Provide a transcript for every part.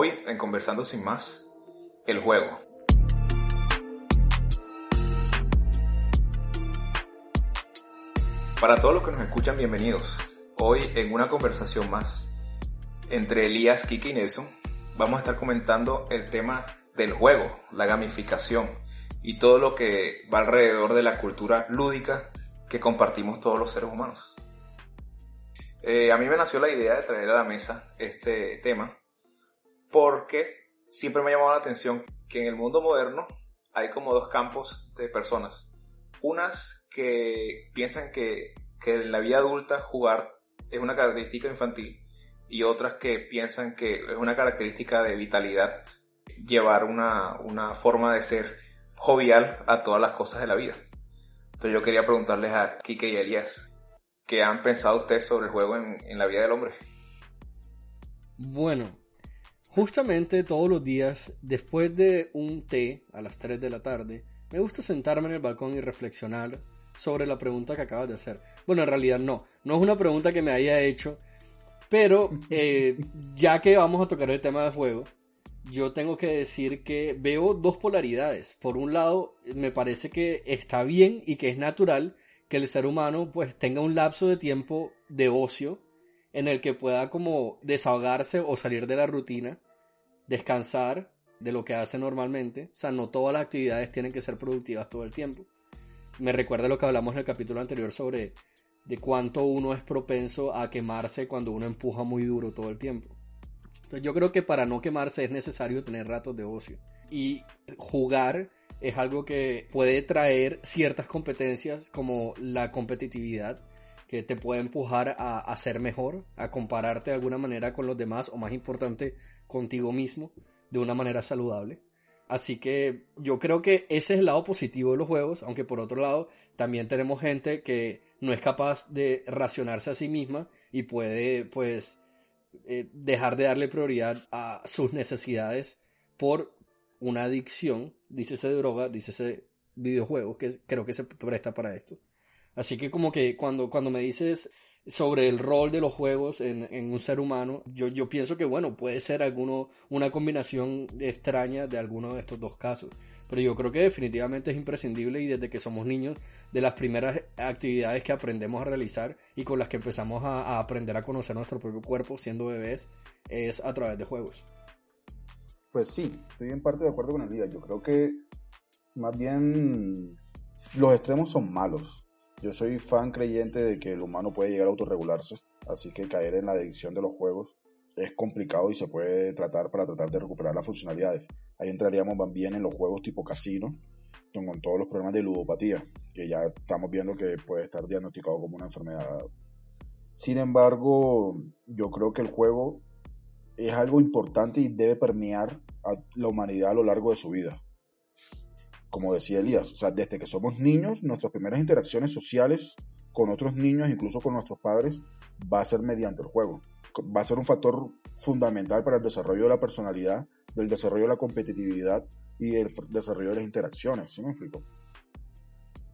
Hoy, en Conversando Sin Más, el juego. Para todos los que nos escuchan, bienvenidos. Hoy, en una conversación más entre Elías, Kiki y Nelson, vamos a estar comentando el tema del juego, la gamificación y todo lo que va alrededor de la cultura lúdica que compartimos todos los seres humanos. Eh, a mí me nació la idea de traer a la mesa este tema porque siempre me ha llamado la atención que en el mundo moderno hay como dos campos de personas. Unas que piensan que, que en la vida adulta jugar es una característica infantil y otras que piensan que es una característica de vitalidad llevar una, una forma de ser jovial a todas las cosas de la vida. Entonces yo quería preguntarles a Kike y Elías, ¿qué han pensado ustedes sobre el juego en, en la vida del hombre? Bueno, Justamente todos los días, después de un té a las 3 de la tarde, me gusta sentarme en el balcón y reflexionar sobre la pregunta que acabas de hacer. Bueno, en realidad no, no es una pregunta que me haya hecho, pero eh, ya que vamos a tocar el tema del juego, yo tengo que decir que veo dos polaridades. Por un lado, me parece que está bien y que es natural que el ser humano pues tenga un lapso de tiempo de ocio en el que pueda como desahogarse o salir de la rutina descansar de lo que hace normalmente. O sea, no todas las actividades tienen que ser productivas todo el tiempo. Me recuerda lo que hablamos en el capítulo anterior sobre de cuánto uno es propenso a quemarse cuando uno empuja muy duro todo el tiempo. Entonces yo creo que para no quemarse es necesario tener ratos de ocio. Y jugar es algo que puede traer ciertas competencias como la competitividad, que te puede empujar a, a ser mejor, a compararte de alguna manera con los demás o más importante, contigo mismo de una manera saludable. Así que yo creo que ese es el lado positivo de los juegos, aunque por otro lado también tenemos gente que no es capaz de racionarse a sí misma y puede pues eh, dejar de darle prioridad a sus necesidades por una adicción, dice ese droga, dice ese videojuego, que creo que se presta para esto. Así que como que cuando, cuando me dices sobre el rol de los juegos en, un ser humano, yo, yo pienso que, bueno, puede ser alguno, una combinación extraña de alguno de estos dos casos. Pero yo creo que definitivamente es imprescindible y desde que somos niños, de las primeras actividades que aprendemos a realizar y con las que empezamos a, a aprender a conocer nuestro propio cuerpo siendo bebés, es a través de juegos. Pues sí, estoy en parte de acuerdo con el día. Yo creo que más bien los extremos son malos. Yo soy fan creyente de que el humano puede llegar a autorregularse, así que caer en la adicción de los juegos es complicado y se puede tratar para tratar de recuperar las funcionalidades. Ahí entraríamos bien en los juegos tipo casino, con todos los problemas de ludopatía, que ya estamos viendo que puede estar diagnosticado como una enfermedad. Sin embargo, yo creo que el juego es algo importante y debe permear a la humanidad a lo largo de su vida como decía Elías, o sea, desde que somos niños, nuestras primeras interacciones sociales con otros niños, incluso con nuestros padres, va a ser mediante el juego. Va a ser un factor fundamental para el desarrollo de la personalidad, del desarrollo de la competitividad y el desarrollo de las interacciones. ¿Sí me explico?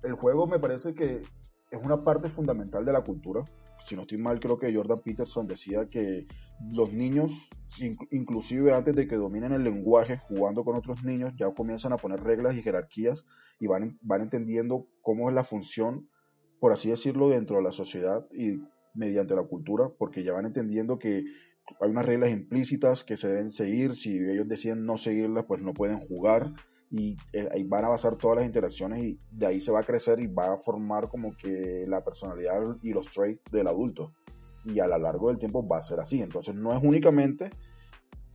El juego me parece que es una parte fundamental de la cultura. Si no estoy mal, creo que Jordan Peterson decía que los niños, inclusive antes de que dominen el lenguaje, jugando con otros niños, ya comienzan a poner reglas y jerarquías y van, van entendiendo cómo es la función, por así decirlo, dentro de la sociedad y mediante la cultura, porque ya van entendiendo que hay unas reglas implícitas que se deben seguir, si ellos deciden no seguirlas, pues no pueden jugar y eh, ahí van a basar todas las interacciones y de ahí se va a crecer y va a formar como que la personalidad y los traits del adulto y a lo largo del tiempo va a ser así. Entonces no es únicamente,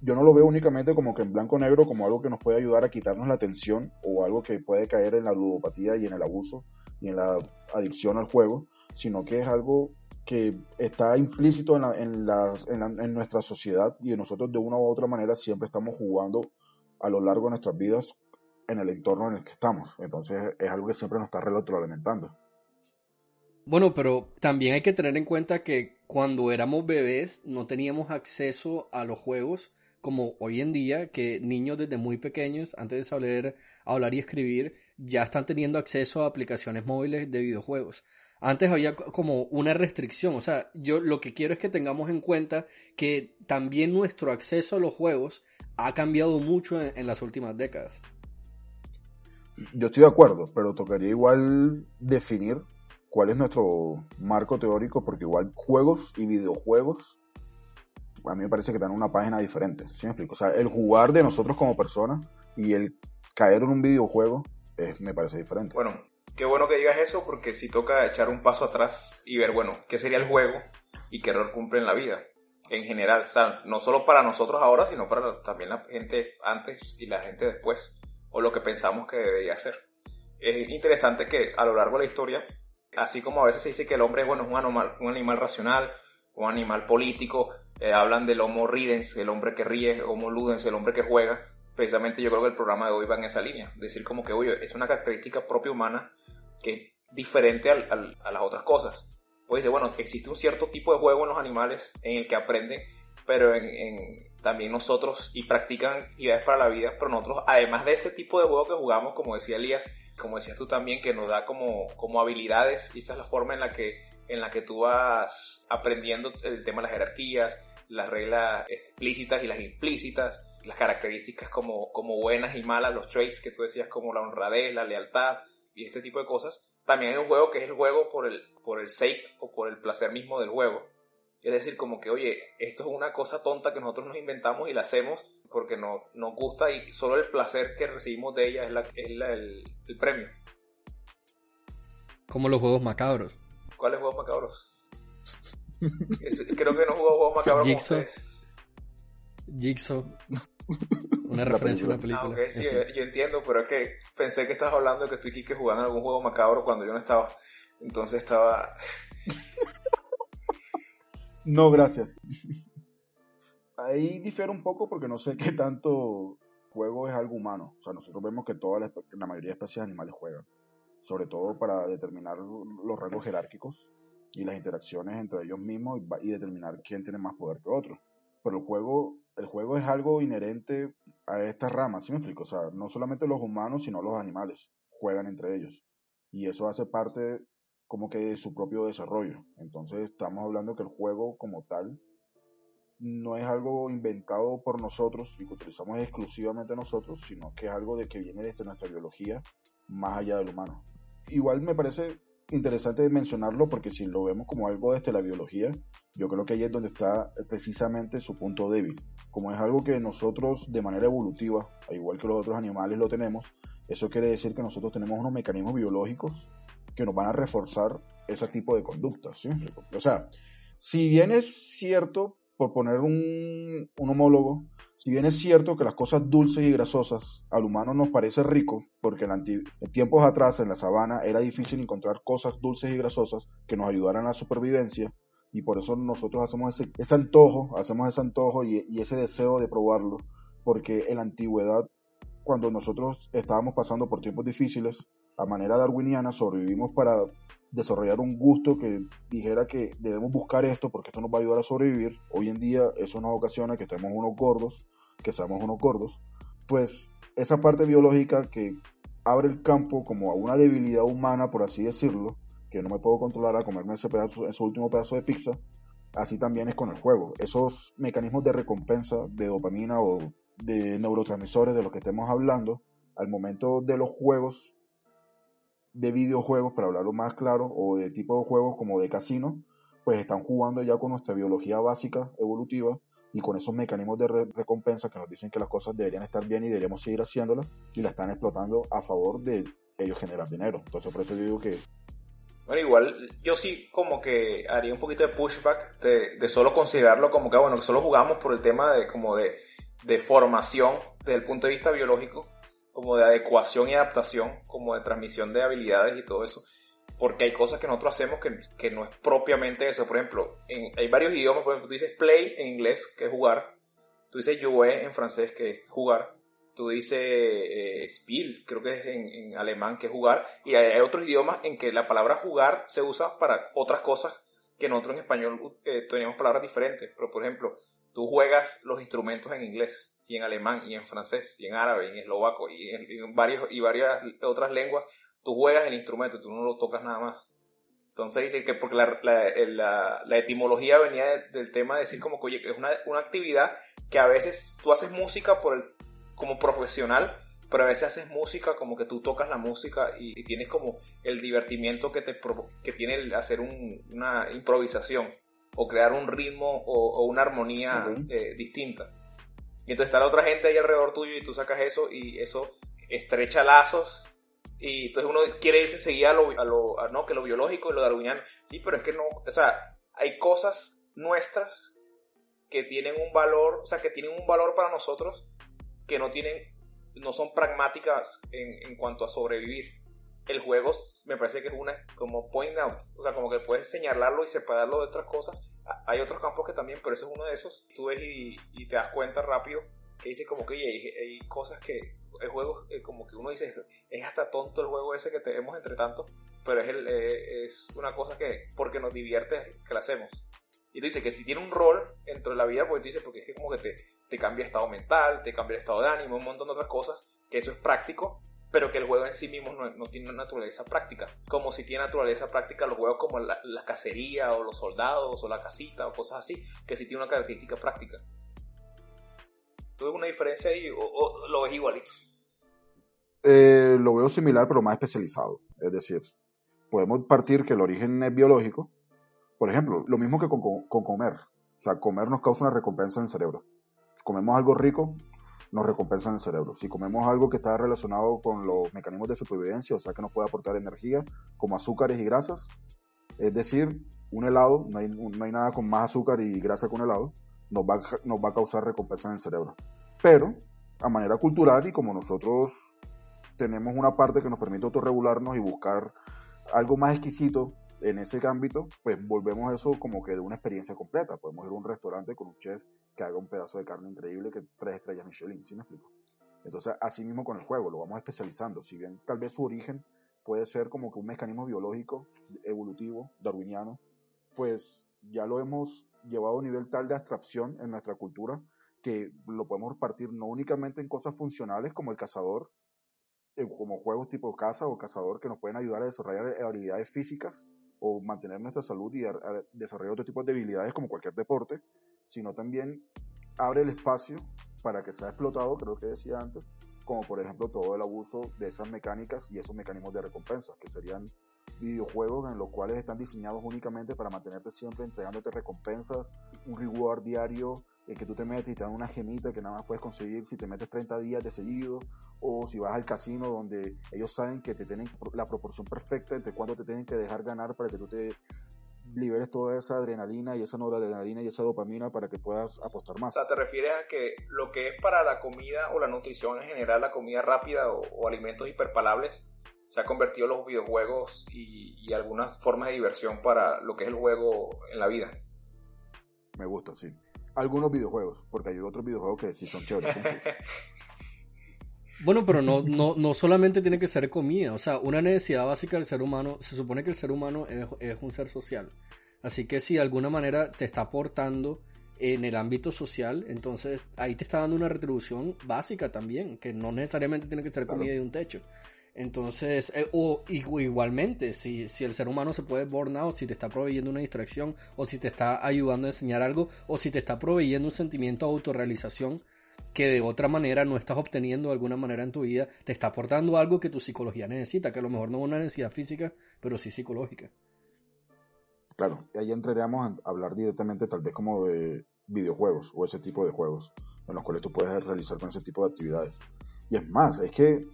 yo no lo veo únicamente como que en blanco negro, como algo que nos puede ayudar a quitarnos la atención o algo que puede caer en la ludopatía y en el abuso y en la adicción al juego, sino que es algo que está implícito en, en, la, en, nuestra sociedad y nosotros de una u otra manera siempre estamos jugando a lo largo de nuestras vidas en el entorno en el que estamos. Entonces es algo que siempre nos está retroalimentando. Bueno, pero también hay que tener en cuenta que cuando éramos bebés no teníamos acceso a los juegos como hoy en día, que niños desde muy pequeños, antes de saber hablar y escribir, ya están teniendo acceso a aplicaciones móviles de videojuegos. Antes había como una restricción, o sea, yo lo que quiero es que tengamos en cuenta que también nuestro acceso a los juegos ha cambiado mucho en, las últimas décadas. Yo estoy de acuerdo, pero tocaría igual definir cuál es nuestro marco teórico, porque igual juegos y videojuegos a mí me parece que dan una página diferente. ¿Sí me explico? O sea, el jugar de nosotros como personas y el caer en un videojuego me parece diferente. Bueno, qué bueno que digas eso porque si toca echar un paso atrás y ver, bueno, qué sería el juego y qué rol cumple en la vida en general. O sea, no solo para nosotros ahora, sino para también la gente antes y la gente después, o lo que pensamos que debería ser. Es interesante que a lo largo de la historia, así como a veces se dice que el hombre bueno, es un animal, un animal racional, un animal político, eh, hablan del homo ridens, el hombre que ríe, homo ludens, el hombre que juega, precisamente yo creo que el programa de hoy va en esa línea, decir como que, oye, es una característica propia humana que es diferente a las otras cosas. Pues dice, bueno, existe un cierto tipo de juego en los animales en el que aprenden, pero en, también nosotros y practican actividades para la vida, pero nosotros, además de ese tipo de juego que jugamos, como decía Elías, como decías tú también, que nos da como, como habilidades, y esa es la forma en la que en la que tú vas aprendiendo el tema de las jerarquías, las reglas explícitas y las implícitas, las características como, como buenas y malas, los traits que tú decías como la honradez, la lealtad y este tipo de cosas. También hay un juego que es el juego por el, por el sake o por el placer mismo del juego. Es decir, como que, oye, esto es una cosa tonta que nosotros nos inventamos y la hacemos porque nos, nos gusta y solo el placer que recibimos de ella es, la, es el, el premio. Como los juegos macabros. ¿Cuáles juegos macabros? creo que no jugó juegos macabros Jigsaw. Jigsaw. Una referencia a una película. Ah, sí, yo entiendo, pero es que pensé que estabas hablando de que tú y Kike jugaban algún juego macabro cuando yo no estaba. Entonces estaba. No, gracias. Ahí difiere un poco porque no sé qué tanto juego es algo humano. O sea, nosotros vemos que toda la, la mayoría de especies animales juegan sobre todo para determinar los rangos jerárquicos y las interacciones entre ellos mismos y, determinar quién tiene más poder que otro. Pero el juego, el juego es algo inherente a esta rama, ¿sí me explico? O sea, no solamente los humanos, sino los animales juegan entre ellos. Y eso hace parte como que de su propio desarrollo. Entonces estamos hablando que el juego como tal no es algo inventado por nosotros y que utilizamos exclusivamente nosotros, sino que es algo de que viene desde nuestra biología más allá del humano. Igual me parece interesante mencionarlo porque si lo vemos como algo desde la biología, yo creo que ahí es donde está precisamente su punto débil. Como es algo que nosotros de manera evolutiva, igual que los otros animales lo tenemos, eso quiere decir que nosotros tenemos unos mecanismos biológicos que nos van a reforzar ese tipo de conductas. O sea, si bien es cierto por poner un, homólogo, si bien es cierto que las cosas dulces y grasosas al humano nos parece rico, porque en, tiempos atrás en la sabana era difícil encontrar cosas dulces y grasosas que nos ayudaran a la supervivencia, y por eso nosotros hacemos ese, antojo, hacemos ese antojo y, ese deseo de probarlo, porque en la antigüedad, cuando nosotros estábamos pasando por tiempos difíciles, a manera darwiniana sobrevivimos para desarrollar un gusto que dijera que debemos buscar esto porque esto nos va a ayudar a sobrevivir. Hoy en día eso nos ocasiona que estemos unos gordos, que seamos unos gordos. Pues esa parte biológica que abre el campo como a una debilidad humana, por así decirlo, que no me puedo controlar a comerme ese, pedazo, ese último pedazo de pizza, así también es con el juego. Esos mecanismos de recompensa de dopamina o de neurotransmisores de los que estemos hablando, al momento de los juegos de videojuegos, para hablarlo más claro, o de tipo de juegos como de casino, pues están jugando ya con nuestra biología básica, evolutiva, y con esos mecanismos de recompensa que nos dicen que las cosas deberían estar bien y deberíamos seguir haciéndolas, y la están explotando a favor de ellos generar dinero. Entonces por eso digo que... Bueno, igual yo sí como que haría un poquito de pushback de, de solo considerarlo como que, bueno, que solo jugamos por el tema de como de, de formación desde el punto de vista biológico, como de adecuación y adaptación, como de transmisión de habilidades y todo eso. porque hay cosas que nosotros hacemos que, que no es propiamente eso. Por ejemplo, hay varios idiomas, por ejemplo, tú dices play en inglés, que es jugar, tú dices jouer en francés, que es jugar, tú dices eh, spiel, creo que es en, alemán, que es jugar, y hay, otros idiomas en que la palabra jugar se usa para otras cosas que nosotros en español eh, tenemos palabras diferentes. Pero, por ejemplo, tú juegas los instrumentos en inglés, y en alemán, y en francés, y en árabe, y en eslovaco, y en, varios, y varias otras lenguas, tú juegas el instrumento, tú no lo tocas nada más. Entonces dice que porque la, la, la, etimología venía del tema de decir como que oye, es una, una, actividad que a veces tú haces música por el, como profesional, pero a veces haces música como que tú tocas la música y, tienes como el divertimiento que, te, que tiene el hacer una improvisación o crear un ritmo o, una armonía eh, distinta. Y entonces está la otra gente ahí alrededor tuyo y tú sacas eso y eso estrecha lazos y entonces uno quiere irse enseguida a lo, a lo no, que lo biológico y lo darwiniano. Sí, pero es que no, o sea, hay cosas nuestras que tienen un valor, o sea, que tienen un valor para nosotros que no tienen, no son pragmáticas en, en cuanto a sobrevivir. El juego me parece que es una, como point out, o sea, como que puedes señalarlo y separarlo de otras cosas. Hay otros campos que también, pero eso es uno de esos. Tú ves y, te das cuenta rápido que dice como que hay, hay cosas que el juego, eh, como que uno dice, es hasta tonto el juego ese que tenemos entre tanto, pero es, eh, es una cosa que, porque nos divierte, que la hacemos. Y te dice que si tiene un rol dentro de la vida, pues tú dices, porque es que como que te, te cambia estado mental, te cambia el estado de ánimo, un montón de otras cosas, que eso es práctico, pero que el juego en sí mismo no, tiene naturaleza práctica. Como si tiene naturaleza práctica los juegos como la, cacería o los soldados o la casita o cosas así, que sí tiene una característica práctica. ¿Tú ves una diferencia ahí o lo ves igualito? Eh, lo veo similar, pero más especializado. Es decir, podemos partir que el origen es biológico. Por ejemplo, lo mismo que con, comer. O sea, comer nos causa una recompensa en el cerebro. Comemos algo rico, nos recompensa en el cerebro. Si comemos algo que está relacionado con los mecanismos de supervivencia, o sea, que nos puede aportar energía, como azúcares y grasas, es decir, un helado, no hay, nada con más azúcar y grasa que un helado, nos va, nos va a causar recompensa en el cerebro. Pero, a manera cultural y como nosotros tenemos una parte que nos permite autorregularnos y buscar algo más exquisito en ese ámbito, pues volvemos eso como que de una experiencia completa. Podemos ir a un restaurante con un chef que haga un pedazo de carne increíble que tres estrellas Michelin, ¿sí me explico? Entonces, así mismo con el juego, lo vamos especializando. Si bien tal vez su origen puede ser como que un mecanismo biológico, evolutivo, darwiniano, pues ya lo hemos llevado a un nivel tal de abstracción en nuestra cultura que lo podemos partir no únicamente en cosas funcionales como el cazador como juegos tipo caza o cazador que nos pueden ayudar a desarrollar habilidades físicas o mantener nuestra salud y desarrollar otro tipo de habilidades como cualquier deporte, sino también abre el espacio para que sea explotado, creo que decía antes, como por ejemplo todo el abuso de esas mecánicas y esos mecanismos de recompensa, que serían videojuegos en los cuales están diseñados únicamente para mantenerte siempre entregándote recompensas, un reward diario, el que tú te metes y te dan una gemita que nada más puedes conseguir si te metes 30 días de seguido, o si vas al casino donde ellos saben que te tienen la proporción perfecta entre cuánto te tienen que dejar ganar para que tú te liberes toda esa adrenalina y esa noradrenalina y esa dopamina para que puedas apostar más. O sea, te refieres a que lo que es para la comida o la nutrición en general, la comida rápida o, alimentos hiperpalables, se ha convertido en los videojuegos y, y, algunas formas de diversión para lo que es el juego en la vida. Me gusta, sí. Algunos videojuegos, porque hay otros videojuegos que sí son chéveres. Bueno, pero no, no, no solamente tiene que ser comida, o sea, una necesidad básica del ser humano, se supone que el ser humano es, un ser social. Así que si de alguna manera te está aportando en el ámbito social, entonces ahí te está dando una retribución básica también, que no necesariamente tiene que ser comida y un techo. Entonces, eh, o igualmente, si, si el ser humano se puede burn si te está proveyendo una distracción, o si te está ayudando a enseñar algo, o si te está proveyendo un sentimiento de autorrealización, que de otra manera no estás obteniendo de alguna manera en tu vida, te está aportando algo que tu psicología necesita, que a lo mejor no es una necesidad física, pero sí psicológica. Claro, y ahí entraríamos a hablar directamente tal vez como de videojuegos o ese tipo de juegos en los cuales tú puedes realizar con ese tipo de actividades. Y es más, es que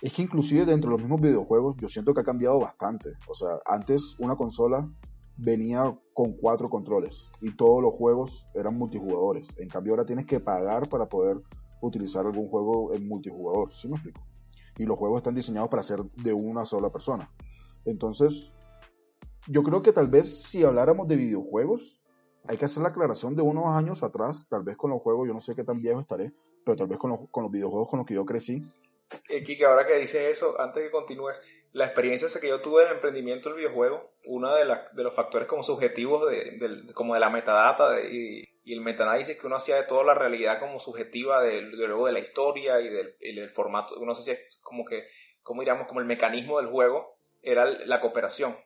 es que inclusive dentro de los mismos videojuegos yo siento que ha cambiado bastante. O sea, antes una consola venía con cuatro controles y todos los juegos eran multijugadores. En cambio ahora tienes que pagar para poder utilizar algún juego en multijugador, ¿sí me explico? Y los juegos están diseñados para ser de una sola persona. Entonces, yo creo que tal vez si habláramos de videojuegos, hay que hacer la aclaración de unos años atrás, tal vez con los juegos, yo no sé qué tan viejo estaré, pero tal vez con los, con los videojuegos con los que yo crecí. Eh, Kike, ahora que dices eso, antes que continúes, la experiencia que yo tuve en el emprendimiento del videojuego, uno de, de los factores como subjetivos de, como de la metadata y, el metaanálisis que uno hacía de toda la realidad como subjetiva de, luego de la historia y del, el formato, no sé si es como que, como diríamos, como el mecanismo del juego, era la cooperación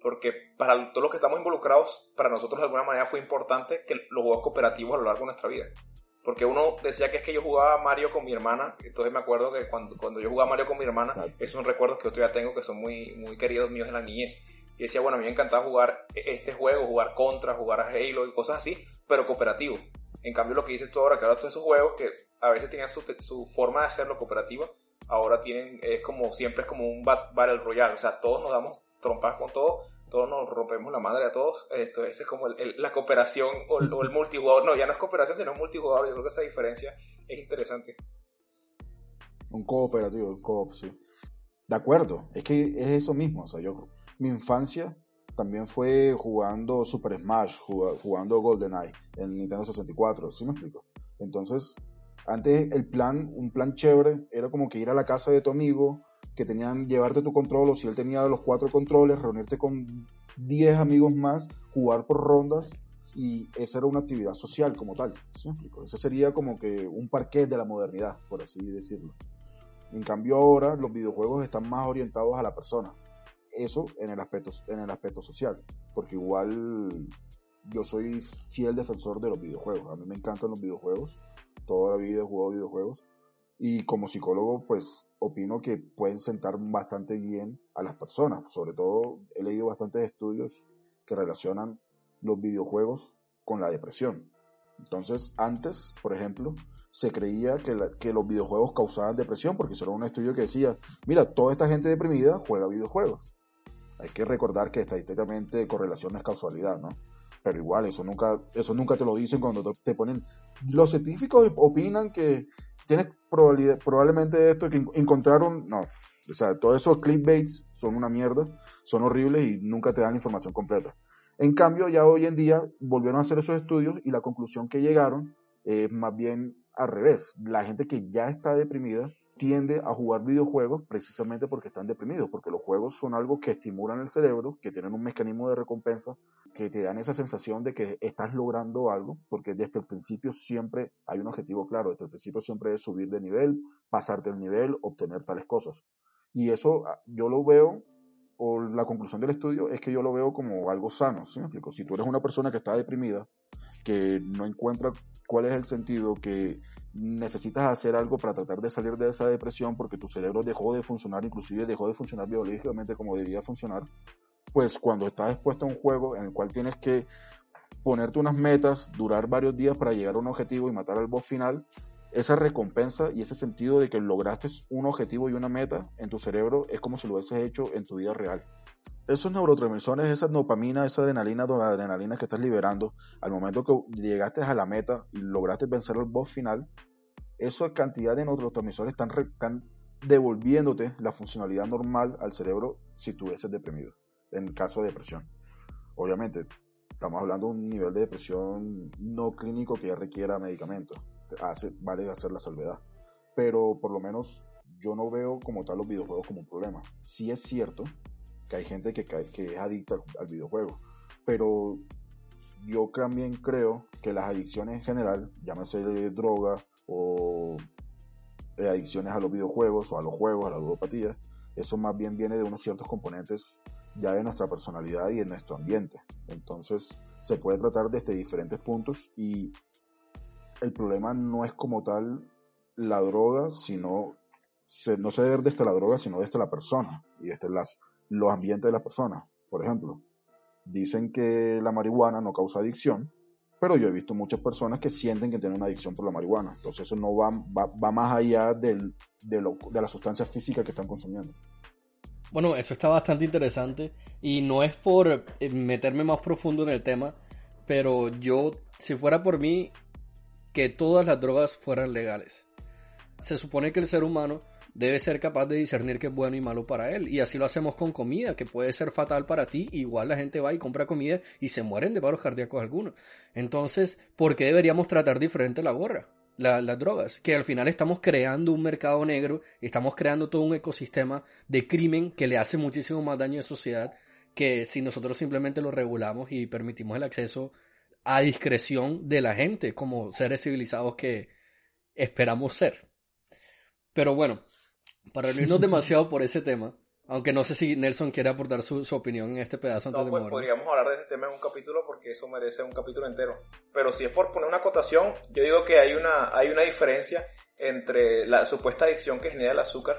porque para todos los que estamos involucrados, para nosotros de alguna manera fue importante que los juegos cooperativos a lo largo de nuestra vida. Porque uno decía que es que yo jugaba Mario con mi hermana, entonces me acuerdo que cuando, cuando yo jugaba Mario con mi hermana, esos son recuerdos que yo todavía tengo que son muy, muy queridos míos en la niñez. Y decía, bueno, a mí me encantaba jugar este juego, jugar Contra, jugar a Halo y cosas así, pero cooperativo. En cambio, lo que dices tú ahora, que ahora todos esos juegos que a veces tenían su, su forma de hacerlo cooperativa, ahora tienen, es como, siempre es como un Battle Royale, o sea, todos nos damos trompas con todo, todos nos rompemos la madre a todos. Entonces es como la cooperación o, el multijugador. No, ya no es cooperación, sino multijugador. Yo creo que esa diferencia es interesante. Un cooperativo, un coop, sí. De acuerdo, es que es eso mismo. O sea, yo, mi infancia también fue jugando Super Smash, jugando GoldenEye en Nintendo 64, ¿sí me explico? Entonces, antes el plan, un plan chévere, era como que ir a la casa de tu amigo, que tenían llevarte tu control o si él tenía los cuatro controles, reunirte con 10 amigos más, jugar por rondas y esa era una actividad social como tal. ¿sí Ese sería como que un parquet de la modernidad, por así decirlo. En cambio ahora los videojuegos están más orientados a la persona. Eso en el aspecto, en el aspecto social, porque igual yo soy fiel defensor de los videojuegos. A mí me encantan los videojuegos. Toda la vida he jugado videojuegos. Y como psicólogo, pues opino que pueden sentar bastante bien a las personas. Sobre todo he leído bastantes estudios que relacionan los videojuegos con la depresión. Entonces, antes, por ejemplo, se creía que, los videojuegos causaban depresión porque era un estudio que decía, mira, toda esta gente deprimida juega videojuegos. Hay que recordar que estadísticamente correlación es casualidad, ¿no? Pero igual, eso nunca, eso nunca te lo dicen cuando te ponen... Los científicos opinan que tienes probablemente esto que encontraron, no, o sea, todos esos clickbaits son una mierda, son horribles y nunca te dan información completa. En cambio, ya hoy en día volvieron a hacer esos estudios y la conclusión que llegaron es más bien al revés. La gente que ya está deprimida tiende a jugar videojuegos precisamente porque están deprimidos, porque los juegos son algo que estimulan el cerebro, que tienen un mecanismo de recompensa, que te dan esa sensación de que estás logrando algo, porque desde el principio siempre hay un objetivo claro, desde el principio siempre es subir de nivel, pasarte el nivel, obtener tales cosas. Y eso ah, yo lo veo, o la conclusión del estudio es que yo lo veo como algo sano, ¿sí me explico? Si tú eres una persona que está deprimida, que no encuentra cuál es el sentido, que necesitas hacer algo para tratar de salir de esa depresión porque tu cerebro dejó de funcionar, inclusive dejó de funcionar biológicamente como debería funcionar, pues cuando estás expuesto a un juego en el cual tienes que ponerte unas metas, durar varios días para llegar a un objetivo y matar al boss final, esa recompensa y ese sentido de que lograste un objetivo y una meta en tu cerebro es como si lo hubieses hecho en tu vida real. Esos neurotransmisores, esa dopamina, esa adrenalina, adrenalina que estás liberando al momento que llegaste a la meta y lograste vencer al boss final, esa cantidad de neurotransmisores están, devolviéndote la funcionalidad normal al cerebro si estuvieses deprimido, en el caso de depresión. Obviamente, estamos hablando de un nivel de depresión no clínico que ya requiera medicamentos. Vale hacer la salvedad. Pero por lo menos yo no veo como tal los videojuegos como un problema. Sí es cierto que hay gente que, que es adicta al videojuego, pero yo también creo que las adicciones en general, llámese droga, o eh, adicciones a los videojuegos o a los juegos, a la ludopatía, eso más bien viene de unos ciertos componentes ya de nuestra personalidad y de nuestro ambiente. Entonces se puede tratar desde diferentes puntos y el problema no es como tal la droga, sino no se debe desde la droga, sino desde la persona y desde las, los ambientes de la persona. Por ejemplo, dicen que la marihuana no causa adicción, pero yo he visto muchas personas que sienten que tienen una adicción por la marihuana. Entonces eso no va, va, más allá del, de, lo, de la sustancia física que están consumiendo. Bueno, eso está bastante interesante y no es por eh, meterme más profundo en el tema, pero yo, si fuera por mí, que todas las drogas fueran legales. Se supone que el ser humano debe ser capaz de discernir qué es bueno y malo para él. Y así lo hacemos con comida, que puede ser fatal para ti. Igual la gente va y compra comida y se mueren de paros cardíacos algunos. Entonces, ¿por qué deberíamos tratar diferente la gorra? las drogas, que al final estamos creando un mercado negro, estamos creando todo un ecosistema de crimen que le hace muchísimo más daño a la sociedad que si nosotros simplemente lo regulamos y permitimos el acceso a discreción de la gente como seres civilizados que esperamos ser. Pero bueno, para no irnos demasiado por ese tema, aunque no sé si Nelson quiere aportar su, opinión en este pedazo antes de pues, Podríamos hablar de ese tema en un capítulo porque eso merece un capítulo entero. Pero si es por poner una acotación, yo digo que hay una, hay una diferencia entre la supuesta adicción que genera el azúcar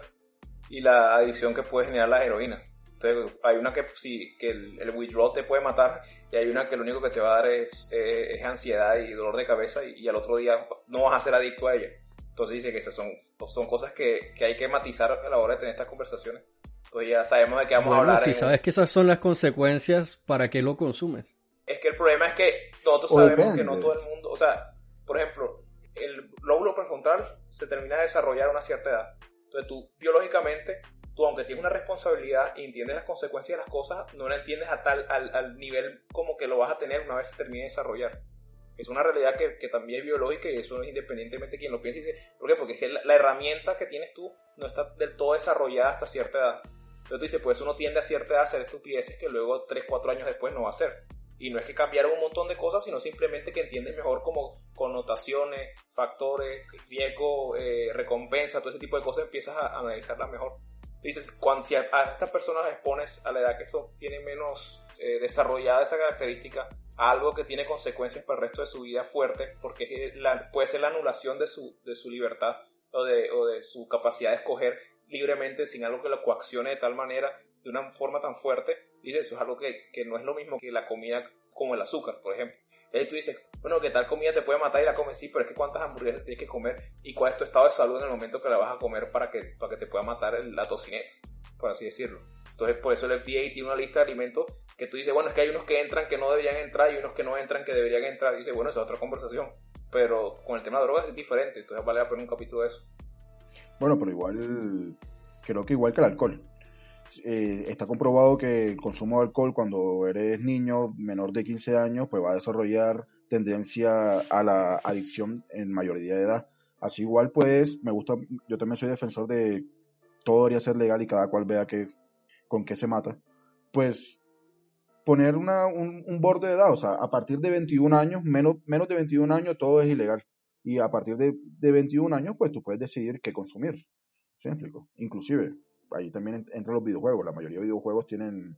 y la adicción que puede generar la heroína. Entonces, hay una que sí, que el, withdrawal te puede matar y hay una que lo único que te va a dar es, eh, ansiedad y dolor de cabeza y, al otro día no vas a ser adicto a ella. Entonces dice que esas son, son cosas que, que hay que matizar a la hora de tener estas conversaciones. Entonces ya sabemos de qué vamos a hablar. Si sabes que esas son las consecuencias, ¿para qué lo consumes? Es que el problema es que nosotros sabemos que no todo el mundo, o sea, por ejemplo, el lóbulo prefrontal se termina de desarrollar a una cierta edad. Entonces tú biológicamente, tú aunque tienes una responsabilidad y entiendes las consecuencias de las cosas, no la entiendes a tal, al, al nivel como que lo vas a tener una vez se termine de desarrollar. Es una realidad que, que, también es biológica y eso es independientemente de quien lo piense. ¿Por qué? Porque es que la, herramienta que tienes tú no está del todo desarrollada hasta cierta edad. Entonces tú dices, pues uno tiende a cierta edad a hacer estupideces que luego 3, 4 años después no va a hacer. Y no es que cambiaron un montón de cosas, sino simplemente que entiendes mejor como connotaciones, factores, riesgo, eh, recompensa, todo ese tipo de cosas, empiezas a, analizarlas mejor. Tú dices, cuando si a, estas personas les pones a la edad que esto tiene menos eh, desarrollada esa característica, a algo que tiene consecuencias para el resto de su vida fuerte, porque puede ser la anulación de su, de su libertad o de, o de su capacidad de escoger libremente sin algo que lo coaccione de tal manera, de una forma tan fuerte, dice, eso es algo que, que no es lo mismo que la comida como el azúcar, por ejemplo. Ahí tú dices, bueno, que tal comida te puede matar y la comes, sí, pero es que cuántas hamburguesas tienes que comer y cuál es tu estado de salud en el momento que la vas a comer para que, para que te pueda matar la tocineta, por así decirlo. Entonces, por eso el FDA tiene una lista de alimentos que tú dices, bueno, es que hay unos que entran que no deberían entrar y unos que no entran que deberían entrar. Y dice, bueno, esa es otra conversación. Pero con el tema de drogas es diferente, entonces vale la pena un capítulo de eso. Bueno, pero igual, creo que igual que el alcohol. Eh, está comprobado que el consumo de alcohol cuando eres niño menor de 15 años, pues va a desarrollar tendencia a la adicción en mayoría de edad. Así igual, pues, me gusta, yo también soy defensor de todo debería ser legal y cada cual vea que, con qué se mata. Pues poner una, un, borde de edad, o sea, a partir de 21 años, menos, menos de 21 años, todo es ilegal. Y a partir de, de 21 años, pues tú puedes decidir qué consumir. ¿Sí explico? Inclusive, ahí también entran los videojuegos. La mayoría de videojuegos tienen,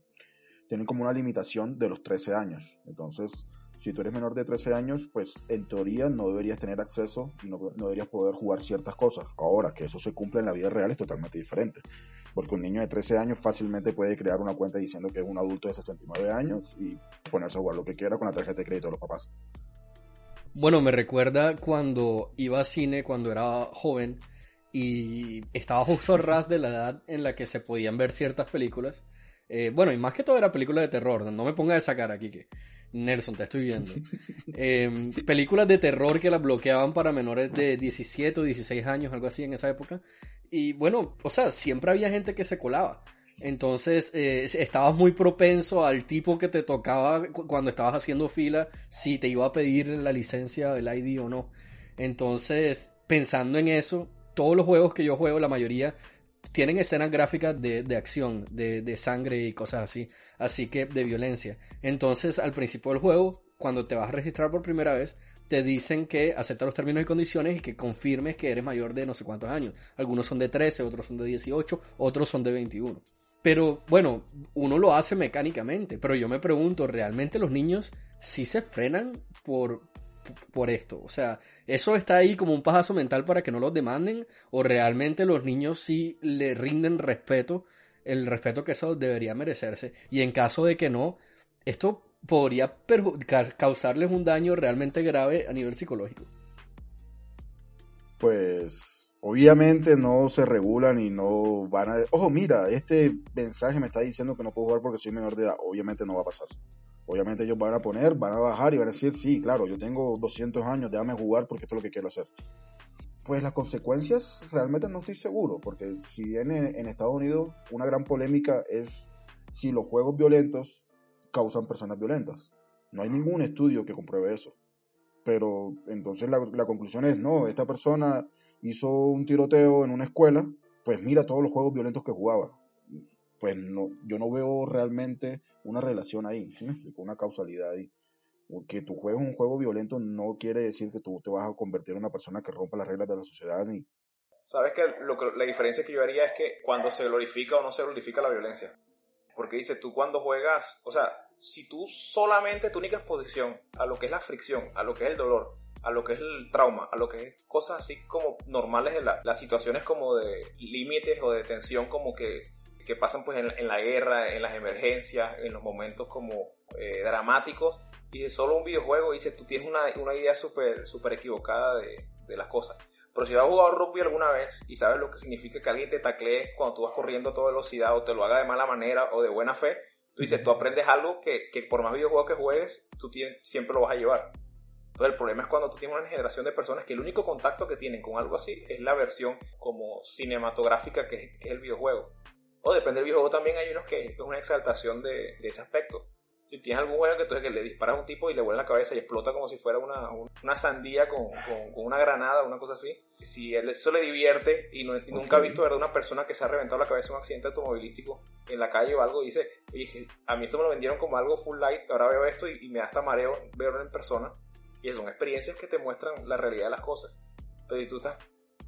tienen como una limitación de los 13 años. Entonces, si tú eres menor de 13 años, pues en teoría no deberías tener acceso y no, deberías poder jugar ciertas cosas. Ahora, que eso se cumple en la vida real es totalmente diferente. Porque un niño de 13 años fácilmente puede crear una cuenta diciendo que es un adulto de 69 años y ponerse a jugar lo que quiera con la tarjeta de crédito de los papás. Bueno, me recuerda cuando iba a cine cuando era joven y estaba justo al ras de la edad en la que se podían ver ciertas películas. Eh, bueno, y más que todo era películas de terror, no me ponga de sacar aquí que Nelson, te estoy viendo. Em, películas de terror que las bloqueaban para menores de 17 o 16 años, algo así en esa época. Y bueno, o sea, siempre había gente que se colaba. Entonces, eh, estabas muy propenso al tipo que te tocaba cuando estabas haciendo fila, si te iba a pedir la licencia del ID o no. Entonces, pensando en eso, todos los juegos que yo juego, la mayoría, tienen escenas gráficas de, de acción, de, de, sangre y cosas así, así que de violencia. Entonces, al principio del juego, cuando te vas a registrar por primera vez, te dicen que acepta los términos y condiciones y que confirmes que eres mayor de no sé cuántos años. Algunos son de 13, otros son de 18, otros son de 21. Pero bueno, uno lo hace mecánicamente, pero yo me pregunto, ¿realmente los niños sí se frenan por, por esto? O sea, ¿eso está ahí como un pajazo mental para que no los demanden? ¿O realmente los niños sí le rinden respeto, el respeto que eso debería merecerse? Y en caso de que no, esto podría causarles un daño realmente grave a nivel psicológico. Pues obviamente no se regulan y no van a... Ojo, mira, este mensaje me está diciendo que no puedo jugar porque soy menor de edad. Obviamente no va a pasar. Obviamente ellos van a poner, van a bajar y van a decir, sí, claro, yo tengo 200 años, déjame jugar porque esto es lo que quiero hacer. Pues las consecuencias realmente no estoy seguro, porque si bien en, Estados Unidos una gran polémica es si los juegos violentos causan personas violentas. No hay ningún estudio que compruebe eso. Pero entonces la, la conclusión es, no, esta persona hizo un tiroteo en una escuela, pues mira todos los juegos violentos que jugaba. Pues no, yo no veo realmente una relación ahí, ¿sí? Una causalidad ahí. Que tú juegues un juego violento no quiere decir que tú te vas a convertir en una persona que rompa las reglas de la sociedad ni... Sabes que, lo que la diferencia que yo haría es que cuando se glorifica o no se glorifica la violencia. Porque dice, tú cuando juegas, o sea, si tú solamente tu única exposición a lo que es la fricción, a lo que es el dolor, a lo que es el trauma, a lo que es cosas así como normales de las situaciones como de límites o de tensión como que, que pasan pues en, la guerra, en las emergencias, en los momentos como eh, dramáticos. Y solo un videojuego dice, tú tienes una, una idea súper super equivocada de, de las cosas. Pero si has jugado rugby alguna vez y sabes lo que significa que alguien te taclee cuando tú vas corriendo a toda velocidad o te lo haga de mala manera o de buena fe, tú dices, tú aprendes algo que, que por más videojuegos que juegues, tú tienes, siempre lo vas a llevar. Entonces el problema es cuando tú tienes una generación de personas que el único contacto que tienen con algo así es la versión como cinematográfica que, es el videojuego. O depende del videojuego también hay unos que es una exaltación de, ese aspecto. Si tienes algún juego que, entonces, que le disparas a un tipo y le vuelve la cabeza y explota como si fuera una, una sandía con, con, una granada, una cosa así. Si él, eso le divierte y, nunca ha visto ¿verdad? una persona que se ha reventado la cabeza en un accidente automovilístico en la calle o algo y dice, a mí esto me lo vendieron como algo full light, ahora veo esto y, y me da hasta mareo verlo en persona y son experiencias que te muestran la realidad de las cosas. Pero si tú estás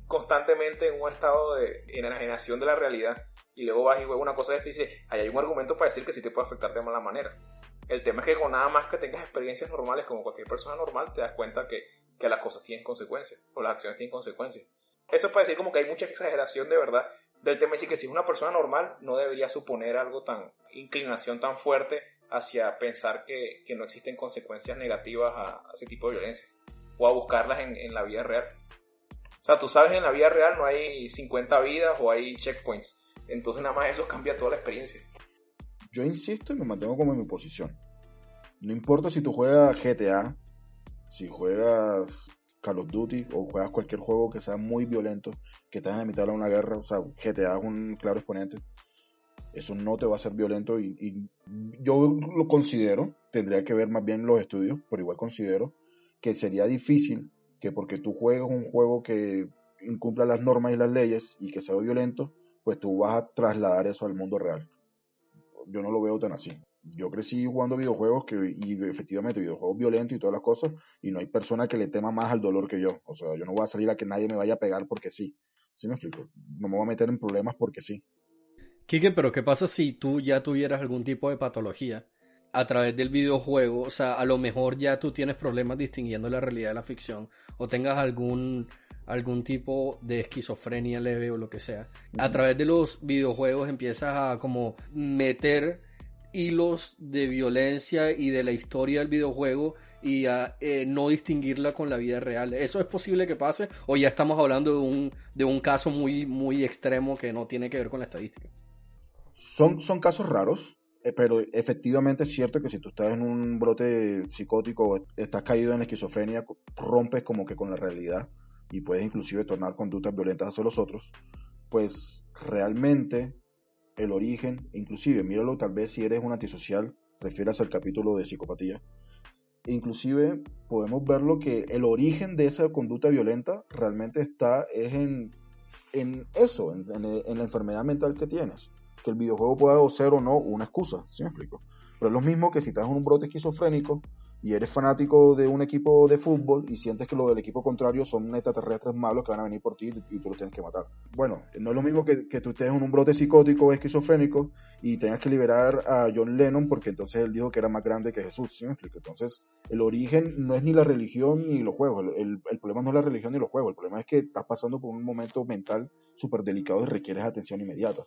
constantemente en un estado de enajenación de la realidad y luego vas y juegas una cosa de esta y dices, ahí hay un argumento para decir que sí te puede afectar de mala manera. El tema es que con nada más que tengas experiencias normales como cualquier persona normal, te das cuenta que, que las cosas tienen consecuencias o las acciones tienen consecuencias. Esto es para decir como que hay mucha exageración de verdad del tema. Decir que si es una persona normal, no debería suponer algo tan, inclinación tan fuerte hacia pensar que, no existen consecuencias negativas a, ese tipo de violencia o a buscarlas en, la vida real. O sea, tú sabes, en la vida real no hay 50 vidas o hay checkpoints. Entonces nada más eso cambia toda la experiencia. Yo insisto y me mantengo como en mi posición. No importa si tú juegas GTA, si juegas Call of Duty o juegas cualquier juego que sea muy violento, que estás en la mitad de una guerra, o sea, GTA es un claro exponente eso no te va a ser violento y, yo lo considero, tendría que ver más bien los estudios, pero igual considero que sería difícil que porque tú juegues un juego que incumpla las normas y las leyes y que sea violento, pues tú vas a trasladar eso al mundo real. Yo no lo veo tan así. Yo crecí jugando videojuegos que, y efectivamente videojuegos violentos y todas las cosas, y no hay persona que le tema más al dolor que yo. O sea, yo no voy a salir a que nadie me vaya a pegar porque sí. ¿Sí me explico? No me voy a meter en problemas porque sí. Quique, pero ¿qué pasa si tú ya tuvieras algún tipo de patología a través del videojuego? O sea, a lo mejor ya tú tienes problemas distinguiendo la realidad de la ficción o tengas algún algún tipo de esquizofrenia leve o lo que sea. A través de los videojuegos empiezas a como meter hilos de violencia y de la historia del videojuego y a eh, no distinguirla con la vida real. ¿Eso es posible que pase? ¿O ya estamos hablando de un, de un caso muy, muy extremo que no tiene que ver con la estadística? Son, son casos raros, eh, pero efectivamente es cierto que si tú estás en un brote psicótico, estás caído en esquizofrenia, rompes como que con la realidad y puedes inclusive tornar conductas violentas hacia los otros, pues realmente el origen, inclusive míralo tal vez si eres un antisocial, refieras al capítulo de psicopatía, inclusive podemos verlo que el origen de esa conducta violenta realmente está es en, en eso, en, en la enfermedad mental que tienes que el videojuego pueda ser o no una excusa, ¿sí me explico? Pero es lo mismo que si estás en un brote esquizofrénico y eres fanático de un equipo de fútbol y sientes que los del equipo contrario son extraterrestres malos que van a venir por ti y tú los tienes que matar. Bueno, no es lo mismo que, tú estés en un brote psicótico esquizofrénico y tengas que liberar a John Lennon porque entonces él dijo que era más grande que Jesús, ¿sí me explico? Entonces, el origen no es ni la religión ni los juegos, el, problema no es la religión ni los juegos, el problema es que estás pasando por un momento mental súper delicado y requieres atención inmediata.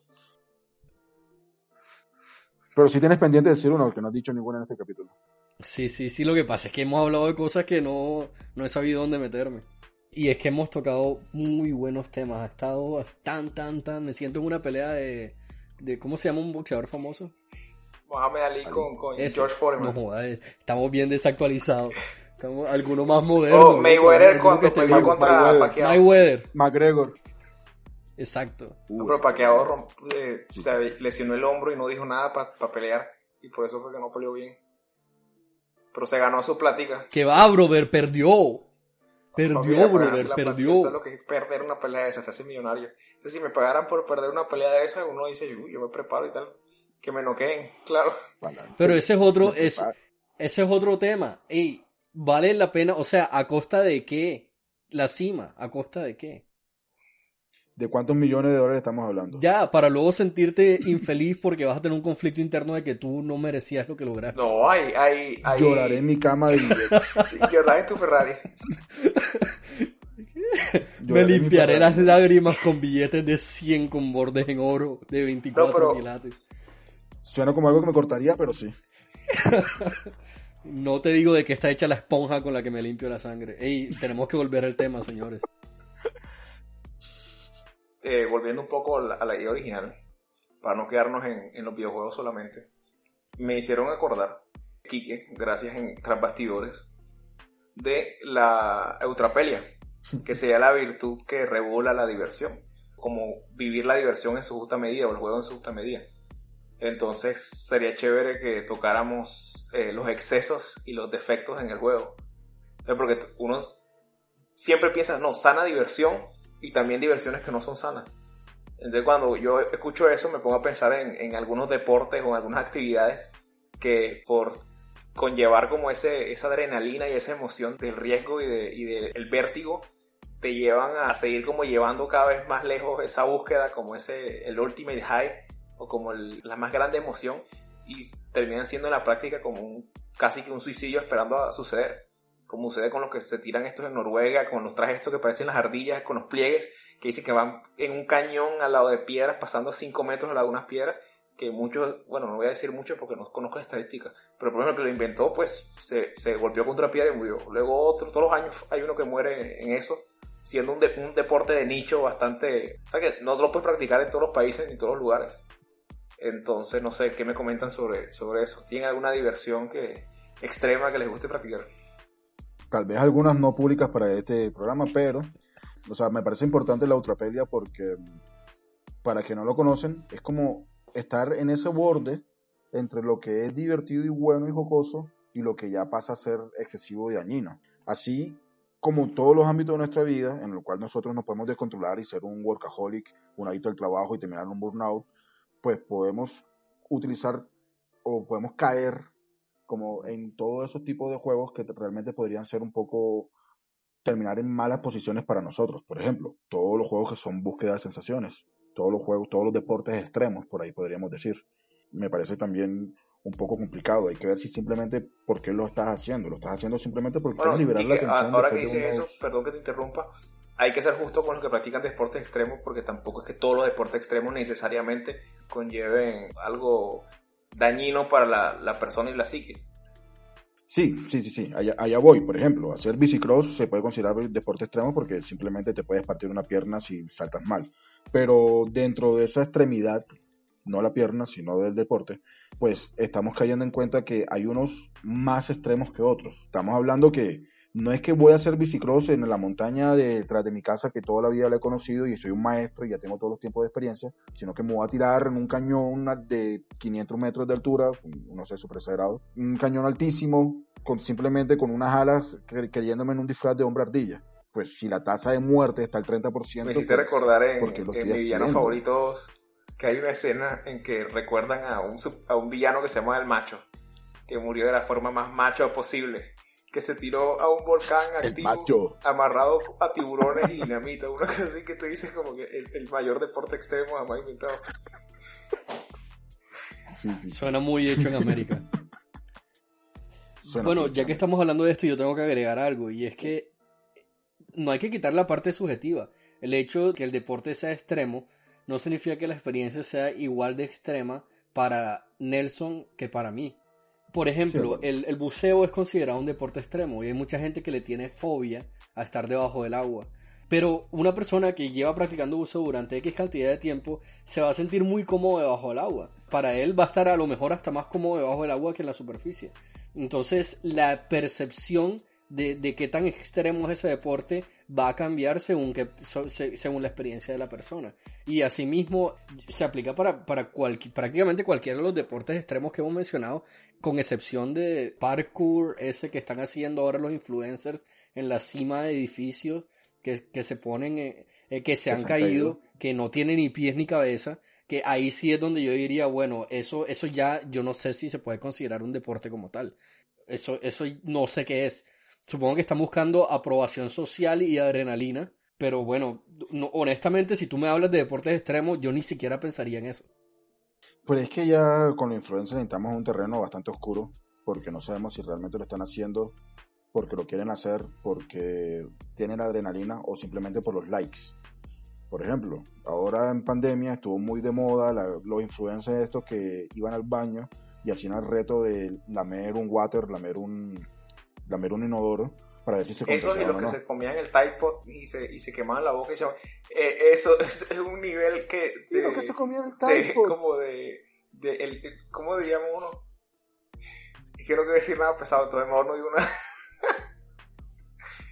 Pero si tienes pendiente de decir uno, que no has dicho ninguna en este capítulo. Sí, sí, sí, lo que pasa es que hemos hablado de cosas que no, no he sabido dónde meterme. Y es que hemos tocado muy buenos temas. Ha estado tan, tan, tan. Me siento en una pelea de. de ¿Cómo se llama un boxeador famoso? Mohamed Ali con, con George Foreman. No, estamos bien desactualizados. Estamos, alguno más moderno. Oh, Mayweather cuando peleó contra Pacquiao. Mayweather. McGregor. Exacto. No, pero Pacquiao eh, se lesionó el hombro y no dijo nada para pelear. Y por eso fue que no peleó bien. Pero se ganó su plática. Que va, brother, perdió. Perdió, brother, perdió. Eso es lo que es perder una pelea de esa, te hace millonario. Entonces, si me pagaran por perder una pelea de esa, uno dice, Uy, yo me preparo y tal. Que me noqueen, claro. Pero ese es otro, es, ese es otro tema. Ey, vale la pena, o sea, ¿a costa de qué? La cima, ¿a costa de qué? ¿De cuántos millones de dólares estamos hablando? Ya, para luego sentirte infeliz porque vas a tener un conflicto interno de que tú no merecías lo que lograste. No, hay, hay, hay... Lloraré en mi cama de sí, lloraré en tu Ferrari. Me limpiaré las lágrimas con billetes de 100 con bordes en oro de 24 quilates. Suena como algo que me cortaría, pero sí. no te digo de que está hecha la esponja con la que me limpio la sangre. Ey, tenemos que volver al tema, señores. Eh, volviendo un poco a la, idea original, para no quedarnos en, los videojuegos solamente, me hicieron acordar, Kike, gracias en Tras Bastidores, de la eutrapelia, que sería la virtud que regula la diversión, como vivir la diversión en su justa medida o el juego en su justa medida. Entonces sería chévere que tocáramos eh, los excesos y los defectos en el juego. porque uno siempre piensa, no, sana diversión y también diversiones que no son sanas. Entonces cuando yo escucho eso me pongo a pensar en, algunos deportes o en algunas actividades que por conllevar como ese, esa adrenalina y esa emoción del riesgo y, de, del vértigo te llevan a seguir como llevando cada vez más lejos esa búsqueda como ese el ultimate high o como la más grande emoción y terminan siendo en la práctica como un, casi que un suicidio esperando a suceder como sucede con los que se tiran estos en Noruega, con los trajes estos que parecen las ardillas, con los pliegues, que dicen que van en un cañón al lado de piedras, pasando 5 metros al lado de unas piedras, que muchos, bueno, no voy a decir mucho porque no conozco la estadística, pero por ejemplo que lo inventó, pues se, se golpeó contra piedra y murió. Luego otro, todos los años hay uno que muere en eso, siendo un, un deporte de nicho bastante, o sea que no lo puedes practicar en todos los países ni en todos los lugares. Entonces, no sé, ¿qué me comentan sobre, sobre eso? ¿Tienen alguna diversión que, extrema que les guste practicar? Tal vez algunas no públicas para este programa, pero, o sea, me parece importante la ultrapelia porque, para que no lo conocen, es como estar en ese borde entre lo que es divertido y bueno y jocoso y lo que ya pasa a ser excesivo y dañino. Así como todos los ámbitos de nuestra vida, en el cual nosotros nos podemos descontrolar y ser un workaholic, un adicto al trabajo y terminar un burnout, pues podemos utilizar o podemos caer como en todos esos tipos de juegos que realmente podrían ser un poco terminar en malas posiciones para nosotros. Por ejemplo, todos los juegos que son búsqueda de sensaciones, todos los juegos, todos los deportes extremos, por ahí podríamos decir. Me parece también un poco complicado. Hay que ver si simplemente por qué lo estás haciendo. Lo estás haciendo simplemente porque quieres liberar la atención. Ahora que dices eso, perdón que te interrumpa, hay que ser justo con los que practican deportes extremos porque tampoco es que todos los deportes extremos necesariamente conlleven algo dañino para la, la persona y la psiquis. Sí, sí, sí, sí, allá, allá, voy. Por ejemplo, hacer bicicross se puede considerar deporte extremo porque simplemente te puedes partir una pierna si saltas mal. Pero dentro de esa extremidad, no la pierna, sino del deporte, pues estamos cayendo en cuenta que hay unos más extremos que otros. Estamos hablando que no es que voy a hacer bicicross en la montaña detrás de mi casa que toda la vida la he conocido y soy un maestro y ya tengo todos los tiempos de experiencia, sino que me voy a tirar en un cañón de 500 metros de altura, no sé, super exagerado, un cañón altísimo, con, simplemente con unas alas creyéndome en un disfraz de hombre ardilla. Pues si la tasa de muerte está al 30%. Me hiciste pues, recordar en, en mis villanos favoritos que hay una escena en que recuerdan a un, a un villano que se llama El Macho, que murió de la forma más macho posible que se tiró a un volcán activo, amarrado a tiburones y dinamita. Una cosa así que tú dices como que el, mayor deporte extremo jamás inventado. Suena muy hecho en América. bueno, ya que estamos hablando de esto, yo tengo que agregar algo, y es que no hay que quitar la parte subjetiva. El hecho de que el deporte sea extremo no significa que la experiencia sea igual de extrema para Nelson que para mí. Por ejemplo, el, el, buceo es considerado un deporte extremo y hay mucha gente que le tiene fobia a estar debajo del agua. Pero una persona que lleva practicando buceo durante X cantidad de tiempo se va a sentir muy cómodo debajo del agua. Para él va a estar a lo mejor hasta más cómodo debajo del agua que en la superficie. Entonces la percepción de, qué tan extremo es ese deporte va a cambiar según, que, según la experiencia de la persona. Y asimismo se aplica para, para prácticamente cualquiera de los deportes extremos que hemos mencionado, con excepción de parkour, ese que están haciendo ahora los influencers en la cima de edificios que, que se ponen, eh, eh, que se han caído, que no tienen ni pies ni cabeza que ahí sí es donde yo diría, bueno, eso, eso ya yo no sé si se puede considerar un deporte como tal. Eso, eso no sé qué es. Supongo que están buscando aprobación social y adrenalina, pero bueno, honestamente, si tú me hablas de deportes extremos, yo ni siquiera pensaría en eso. Pues es que ya con la influencia necesitamos un terreno bastante oscuro, porque no sabemos si realmente lo están haciendo porque lo quieren hacer, porque tienen adrenalina o simplemente por los likes. Por ejemplo, ahora en pandemia estuvo muy de moda los influencers estos que iban al baño y hacían el reto de lamer un water, lamer un, lamer un inodoro para ver si se Eso y los que se comían el Tide Pod y se, y se quemaban la boca y se eh, Eso es, un nivel que... De, lo que se comían el Tide Pod. Como de... de el, ¿Cómo diríamos uno? quiero que decir nada pesado, entonces mejor no digo nada.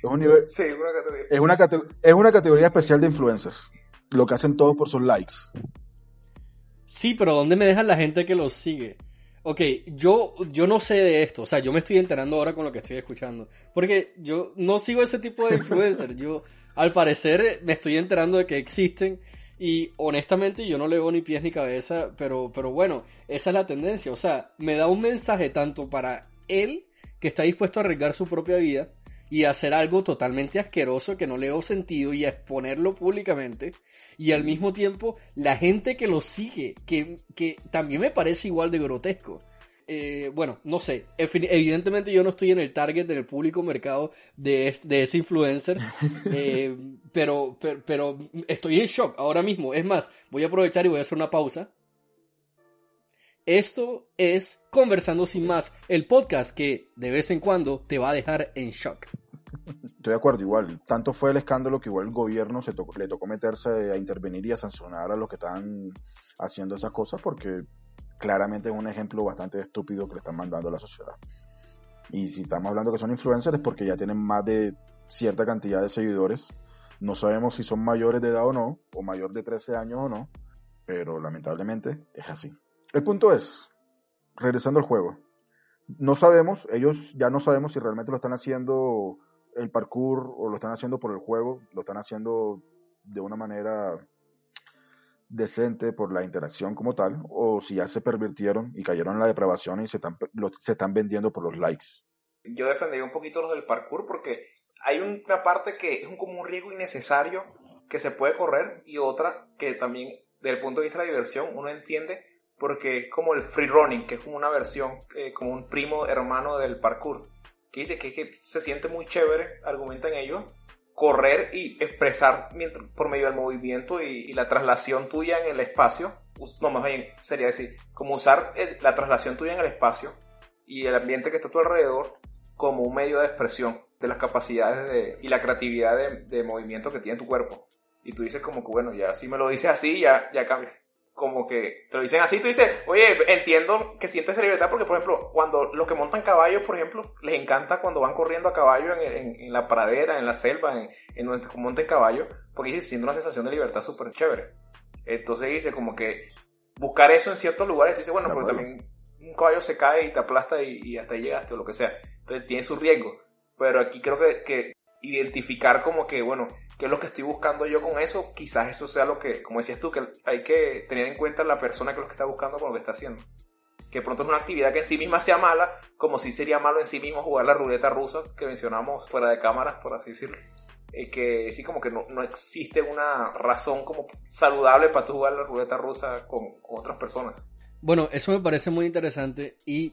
Es, un nivel, sí, una categoría. Es, una es una categoría especial de influencers. Lo que hacen todos por sus likes. Sí, pero ¿dónde me dejan la gente que los sigue? Ok, yo, yo no sé de esto, o sea, yo me estoy enterando ahora con lo que estoy escuchando. Porque yo no sigo ese tipo de influencers. yo, al parecer, me estoy enterando de que existen. Y honestamente yo no le veo ni pies ni cabeza, pero, pero bueno, esa es la tendencia. O sea, me da un mensaje tanto para él, que está dispuesto a arriesgar su propia vida, y hacer algo totalmente asqueroso que no le veo sentido y exponerlo públicamente. Y al mismo tiempo, la gente que lo sigue, que, que también me parece igual de grotesco. Eh, bueno, no sé. Evidentemente yo no estoy en el target del público mercado de, de ese influencer. Eh, pero, pero, pero estoy en shock ahora mismo. Es más, voy a aprovechar y voy a hacer una pausa. Esto es Conversando sin más, el podcast que de vez en cuando te va a dejar en shock. Estoy de acuerdo, igual. Tanto fue el escándalo que igual el gobierno se le tocó meterse a intervenir y a sancionar a los que están haciendo esas cosas porque claramente es un ejemplo bastante estúpido que le están mandando a la sociedad. Y si estamos hablando que son influencers es porque ya tienen más de cierta cantidad de seguidores. No sabemos si son mayores de edad o no, o mayor de 13 años o no, pero lamentablemente es así. El punto es, regresando al juego, no sabemos, ellos ya no sabemos si realmente lo están haciendo el parkour o lo están haciendo por el juego, lo están haciendo de una manera decente por la interacción como tal, o si ya se pervirtieron y cayeron en la depravación y se están, se están vendiendo por los likes. Yo defendería un poquito los del parkour porque hay una parte que es un, como un riesgo innecesario que se puede correr y otra que también desde el punto de vista de la diversión uno entiende porque es como el free running, que es como una versión, eh, como un primo hermano del parkour, que dice que, que se siente muy chévere, argumentan ellos, correr y expresar por medio del movimiento y, la traslación tuya en el espacio, no más bien sería decir, como usar la traslación tuya en el espacio y el ambiente que está a tu alrededor como un medio de expresión de las capacidades de, y la creatividad de, de, movimiento que tiene tu cuerpo. Y tú dices como que, bueno, ya si me lo dices así, ya, ya cambia como que te lo dicen así, tú dices, oye, entiendo que sientes esa libertad porque, por ejemplo, cuando los que montan caballos, por ejemplo, les encanta cuando van corriendo a caballo en, en, la pradera, en la selva, en, en donde monten caballo, porque dice, siente una sensación de libertad súper chévere. Entonces dice como que buscar eso en ciertos lugares, tú dices, bueno, pero también un caballo se cae y te aplasta y, hasta ahí llegaste o lo que sea. Entonces tiene su riesgo. Pero aquí creo que, que identificar como que, bueno, qué es lo que estoy buscando yo con eso, quizás eso sea lo que, como decías tú, que hay que tener en cuenta la persona que lo que está buscando con lo que está haciendo. Que pronto es una actividad que en sí misma sea mala, como si sería malo en sí mismo jugar la ruleta rusa que mencionamos fuera de cámaras, por así decirlo. y que sí, como que no, no, existe una razón como saludable para tú jugar la ruleta rusa con, con otras personas. Bueno, eso me parece muy interesante y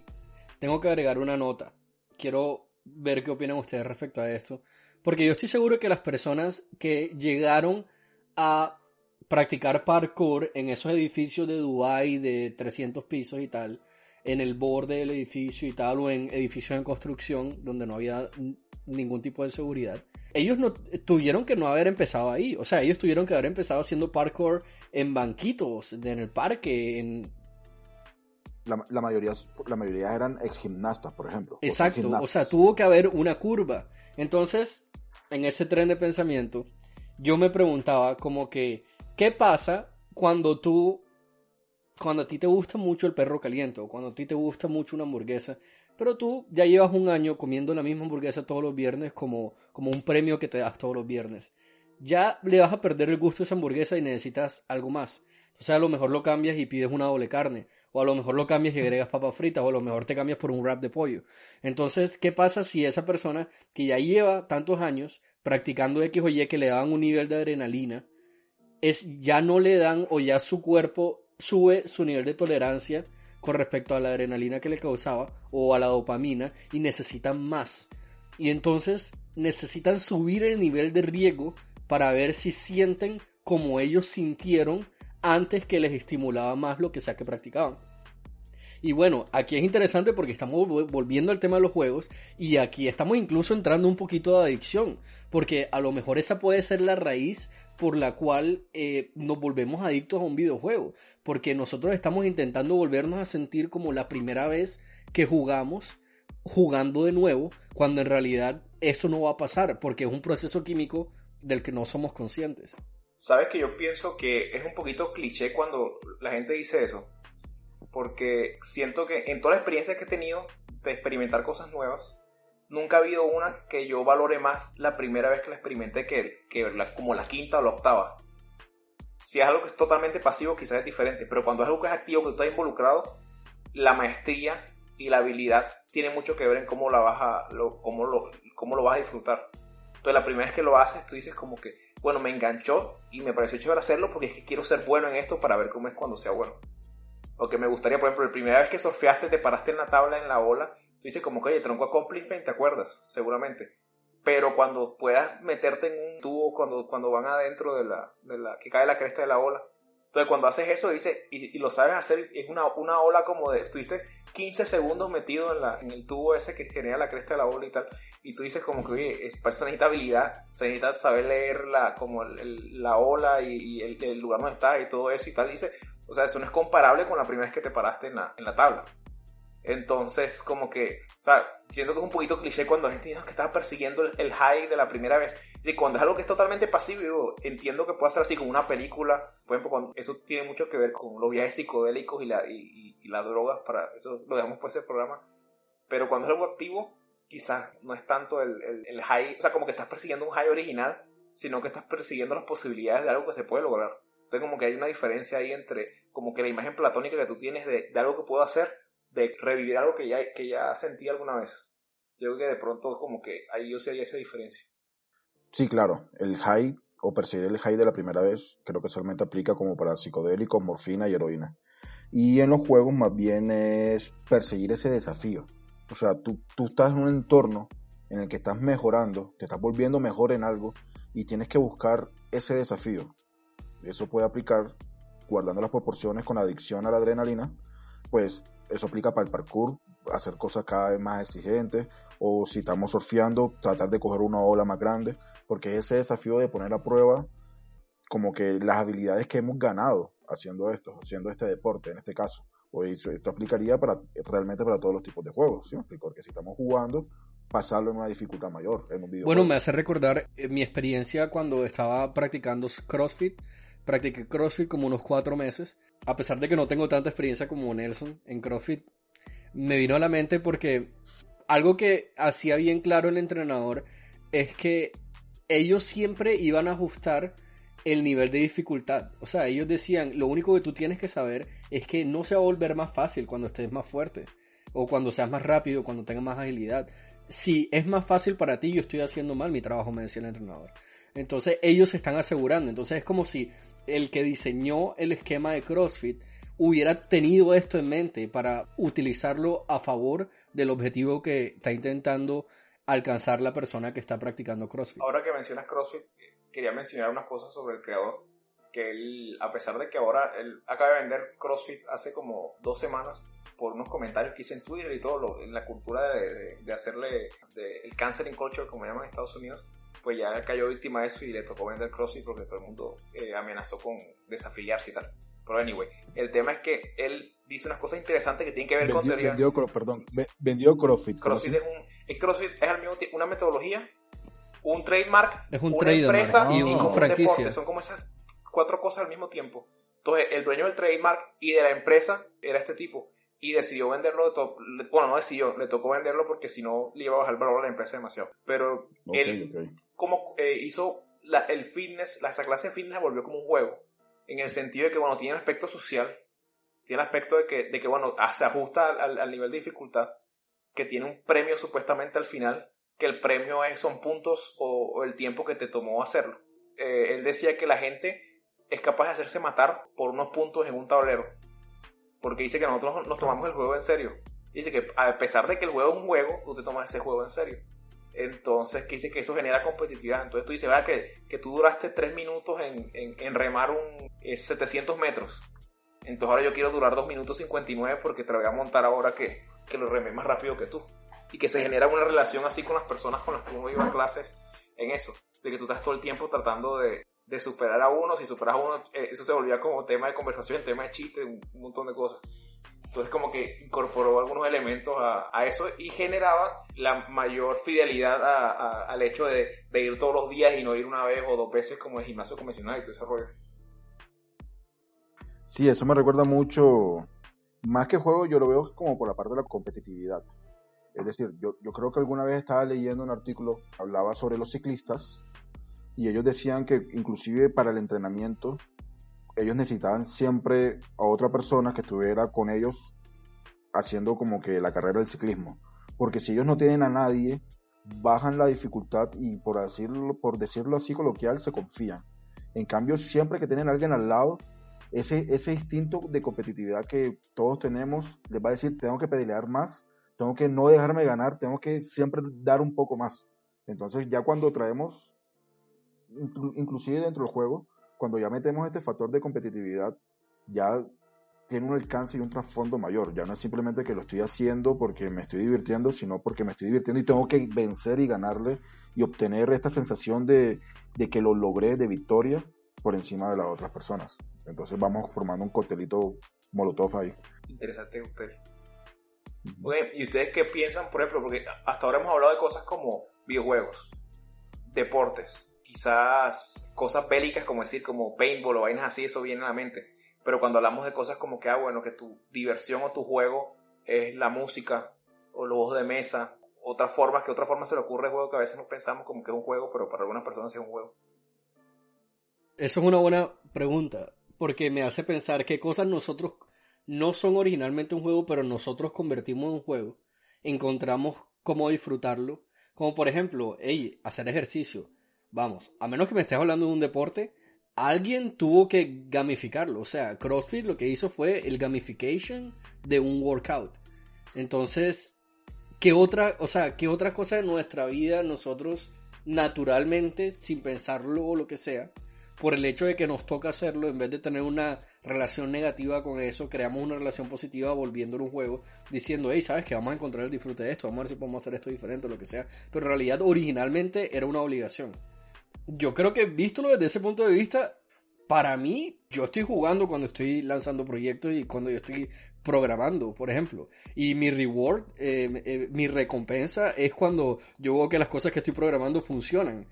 tengo que agregar una nota. Quiero ver qué opinan ustedes respecto a esto. Porque yo estoy seguro que las personas que llegaron a practicar parkour en esos edificios de Dubai de 300 pisos y tal, en el borde del edificio y tal, o en edificios en construcción donde no había ningún tipo de seguridad, ellos no tuvieron que no haber empezado ahí. O sea, ellos tuvieron que haber empezado haciendo parkour en banquitos, en el parque, en la, mayoría, la mayoría eran ex gimnastas, por ejemplo. Exacto, o sea, tuvo que haber una curva. Entonces, en ese tren de pensamiento, yo me preguntaba como que, ¿qué pasa cuando tú, cuando a ti te gusta mucho el perro caliente o cuando a ti te gusta mucho una hamburguesa, pero tú ya llevas un año comiendo la misma hamburguesa todos los viernes como, como un premio que te das todos los viernes? Ya le vas a perder el gusto a esa hamburguesa y necesitas algo más. O sea, a lo mejor lo cambias y pides una doble carne. O a lo mejor lo cambias y agregas papas fritas. O a lo mejor te cambias por un wrap de pollo. Entonces, ¿qué pasa si esa persona que ya lleva tantos años practicando X o Y que le daban un nivel de adrenalina, es, ya no le dan o ya su cuerpo sube su nivel de tolerancia con respecto a la adrenalina que le causaba o a la dopamina y necesitan más. Y entonces necesitan subir el nivel de riego para ver si sienten como ellos sintieron antes que les estimulaba más lo que sea que practicaban. Y bueno, aquí es interesante porque estamos volviendo al tema de los juegos y aquí estamos incluso entrando un poquito de adicción, porque a lo mejor esa puede ser la raíz por la cual eh, nos volvemos adictos a un videojuego, porque nosotros estamos intentando volvernos a sentir como la primera vez que jugamos, jugando de nuevo, cuando en realidad eso no va a pasar, porque es un proceso químico del que no somos conscientes. Sabes que yo pienso que es un poquito cliché cuando la gente dice eso, porque siento que en todas las experiencias que he tenido de experimentar cosas nuevas, nunca ha habido una que yo valore más la primera vez que la experimenté que, que como la quinta o la octava. Si es algo que es totalmente pasivo, quizás es diferente, pero cuando es algo que es activo, que tú estás involucrado, la maestría y la habilidad tiene mucho que ver en cómo, la vas a, lo, cómo, lo, cómo lo vas a disfrutar. Entonces la primera vez que lo haces, tú dices como que, bueno, me enganchó y me pareció chévere hacerlo porque es que quiero ser bueno en esto para ver cómo es cuando sea bueno. O que me gustaría, por ejemplo, la primera vez que surfeaste, te paraste en la tabla, en la ola, tú dices como que, oye, tronco accomplishment, ¿te acuerdas? Seguramente. Pero cuando puedas meterte en un tubo, cuando, cuando van adentro de la, de la, que cae la cresta de la ola, entonces cuando haces eso, dice, y, lo sabes hacer, es una, una ola como de, estuviste 15 segundos metido en, la, en el tubo ese que genera la cresta de la ola y tal, y tú dices como que, oye, es, para eso necesita habilidad, se necesita saber leer la, como la ola y, el, lugar donde está y todo eso y tal, dice, o sea, eso no es comparable con la primera vez que te paraste en la, en la tabla. Entonces, como que, o sea, siento que es un poquito cliché cuando la que estaba persiguiendo el, high de la primera vez. Y cuando es algo que es totalmente pasivo, entiendo que puede ser así como una película. Por ejemplo, cuando eso tiene mucho que ver con los viajes psicodélicos y la, y, las drogas, para eso lo dejamos por ese programa. Pero cuando es algo activo, quizás no es tanto el, el, el high, o sea, como que estás persiguiendo un high original, sino que estás persiguiendo las posibilidades de algo que se puede lograr. Entonces, como que hay una diferencia ahí entre, como que la imagen platónica que tú tienes de, de algo que puedo hacer de revivir algo que ya, que ya sentí alguna vez. Yo creo que de pronto como que ahí yo sí esa diferencia. Sí, claro, el high o perseguir el high de la primera vez creo que solamente aplica como para psicodélicos, morfina y heroína. Y en los juegos más bien es perseguir ese desafío. O sea, tú, tú estás en un entorno en el que estás mejorando, te estás volviendo mejor en algo y tienes que buscar ese desafío. Eso puede aplicar guardando las proporciones con adicción a la adrenalina, pues eso aplica para el parkour, hacer cosas cada vez más exigentes, o si estamos surfeando, tratar de coger una ola más grande, porque ese desafío de poner a prueba como que las habilidades que hemos ganado haciendo esto, haciendo este deporte en este caso. O esto, aplicaría para realmente para todos los tipos de juegos, ¿sí Porque si estamos jugando, pasarlo en una dificultad mayor en un videojuego. Bueno, me hace recordar eh, mi experiencia cuando estaba practicando CrossFit Practiqué CrossFit como unos cuatro meses. A pesar de que no tengo tanta experiencia como Nelson en CrossFit, me vino a la mente porque algo que hacía bien claro el entrenador es que ellos siempre iban a ajustar el nivel de dificultad. O sea, ellos decían, lo único que tú tienes que saber es que no se va a volver más fácil cuando estés más fuerte, o cuando seas más rápido, cuando tengas más agilidad. Si es más fácil para ti, yo estoy haciendo mal mi trabajo, me decía el entrenador. Entonces ellos se están asegurando. Entonces es como si el que diseñó el esquema de CrossFit hubiera tenido esto en mente para utilizarlo a favor del objetivo que está intentando alcanzar la persona que está practicando CrossFit. Ahora que mencionas CrossFit, quería mencionar unas cosas sobre el creador. Que él, a pesar de que ahora él acaba de vender CrossFit hace como dos semanas, por unos comentarios que hice en Twitter y todo, lo, en la cultura de, de, hacerle el canceling culture, como llaman en Estados Unidos, pues ya cayó víctima de eso y le tocó vender CrossFit porque todo el mundo eh, amenazó con desafiliarse y tal. Pero anyway, el tema es que él dice unas cosas interesantes que tienen que ver con teoría. Vendió, perdón, vendió CrossFit. CrossFit es un, es CrossFit es al mismo tiempo una metodología, un trademark, es un una empresa y, un franquicia. deporte. Son como esas cuatro cosas al mismo tiempo. Entonces, el dueño del trademark y de la empresa era este tipo. Y decidió venderlo, de bueno, no decidió, le tocó venderlo porque si no le iba a bajar el valor a la empresa demasiado. Pero él, como eh, hizo la- el fitness, la, esa clase de fitness la volvió como un juego. En el sentido de que, bueno, tiene un aspecto social, tiene el aspecto de que, de que bueno, ah, se ajusta al- al, al nivel de dificultad, que tiene un premio supuestamente al final, que el premio es, son puntos o, o el tiempo que te tomó hacerlo. Eh, él decía que la gente es capaz de hacerse matar por unos puntos en un tablero, porque dice que nosotros nos tomamos el juego en serio. Dice que a pesar de que el juego es un juego, tú te tomas ese juego en serio. Entonces, que dice que eso genera competitividad. Entonces tú dices, ¿verdad? Que, que tú duraste 3 minutos en, en, remar un eh, 700 metros. Entonces ahora yo quiero durar 2 minutos 59 porque te voy a montar ahora que, que lo remé más rápido que tú. Y que se genera una relación así con las personas con las que uno iba a clases en eso. De que tú estás todo el tiempo tratando de, de superar a uno. Si superas a uno, eh, eso se volvía como tema de conversación, tema de chiste, un, montón de cosas. Entonces como que incorporó algunos elementos a, a eso y generaba la mayor fidelidad al hecho de, de ir todos los días y no ir una vez o dos veces como el gimnasio convencional y todo ese rollo. Sí, eso me recuerda mucho, más que juego, yo lo veo como por la parte de la competitividad. Es decir, yo, yo creo que alguna vez estaba leyendo un artículo, hablaba sobre los ciclistas, y ellos decían que inclusive para el entrenamiento, ellos necesitaban siempre a otra persona que estuviera con ellos haciendo como que la carrera del ciclismo. Porque si ellos no tienen a nadie, bajan la dificultad y por decirlo, por decirlo así coloquial, se confían. En cambio, siempre que tienen a alguien al lado, ese, ese instinto de competitividad que todos tenemos les va a decir, tengo que pelear más, tengo que no dejarme ganar, tengo que siempre dar un poco más. Entonces ya cuando traemos, inclusive dentro del juego, cuando ya metemos este factor de competitividad, ya tiene un alcance y un trasfondo mayor. Ya no es simplemente que lo estoy haciendo porque me estoy divirtiendo, sino porque me estoy divirtiendo y tengo que vencer y ganarle y obtener esta sensación de, de que lo logré de victoria por encima de las otras personas. Entonces vamos formando un coctelito molotov ahí. Interesante usted. Oye, ¿y ustedes qué piensan, por ejemplo? Porque hasta ahora hemos hablado de cosas como videojuegos, deportes, quizás cosas bélicas como decir, como paintball o vainas así, eso viene a la mente. Pero cuando hablamos de cosas como que, ah, bueno, que tu diversión o tu juego es la música o los juegos de mesa, otras formas, que otra forma se le ocurre el juego que a veces no pensamos como que es un juego, pero para algunas personas es un juego. Eso es una buena pregunta, porque me hace pensar qué cosas nosotros no son originalmente un juego, pero nosotros convertimos en un juego. Encontramos cómo disfrutarlo. Como por ejemplo, hey, hacer ejercicio. Vamos, a menos que me estés hablando de un deporte, alguien tuvo que gamificarlo. O sea, CrossFit lo que hizo fue el gamification de un workout. Entonces, ¿qué otra, o sea, qué otra cosa de nuestra vida nosotros naturalmente, sin pensarlo o lo que sea, por el hecho de que nos toca hacerlo, en vez de tener una relación negativa con eso, creamos una relación positiva volviéndolo un juego, diciendo, hey, ¿sabes que Vamos a encontrar el disfrute de esto, vamos a ver si podemos hacer esto diferente o lo que sea. Pero en realidad, originalmente era una obligación. Yo creo que, visto desde ese punto de vista, para mí, yo estoy jugando cuando estoy lanzando proyectos y cuando yo estoy programando, por ejemplo. Y mi reward, eh, eh, mi recompensa es cuando yo veo que las cosas que estoy programando funcionan.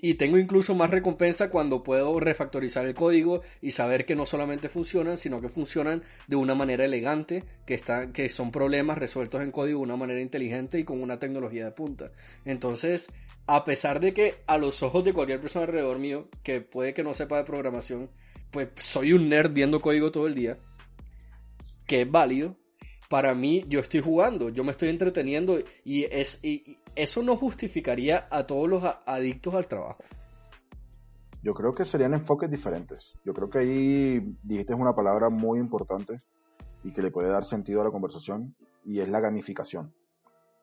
Y tengo incluso más recompensa cuando puedo refactorizar el código y saber que no solamente funcionan, sino que funcionan de una manera elegante, que, están, que son problemas resueltos en código de una manera inteligente y con una tecnología de punta. Entonces, a pesar de que a los ojos de cualquier persona alrededor mío, que puede que no sepa de programación, pues soy un nerd viendo código todo el día, que es válido, para mí yo estoy jugando, yo me estoy entreteniendo y, es, y eso no justificaría a todos los adictos al trabajo. Yo creo que serían enfoques diferentes. Yo creo que ahí dijiste una palabra muy importante y que le puede dar sentido a la conversación y es la gamificación.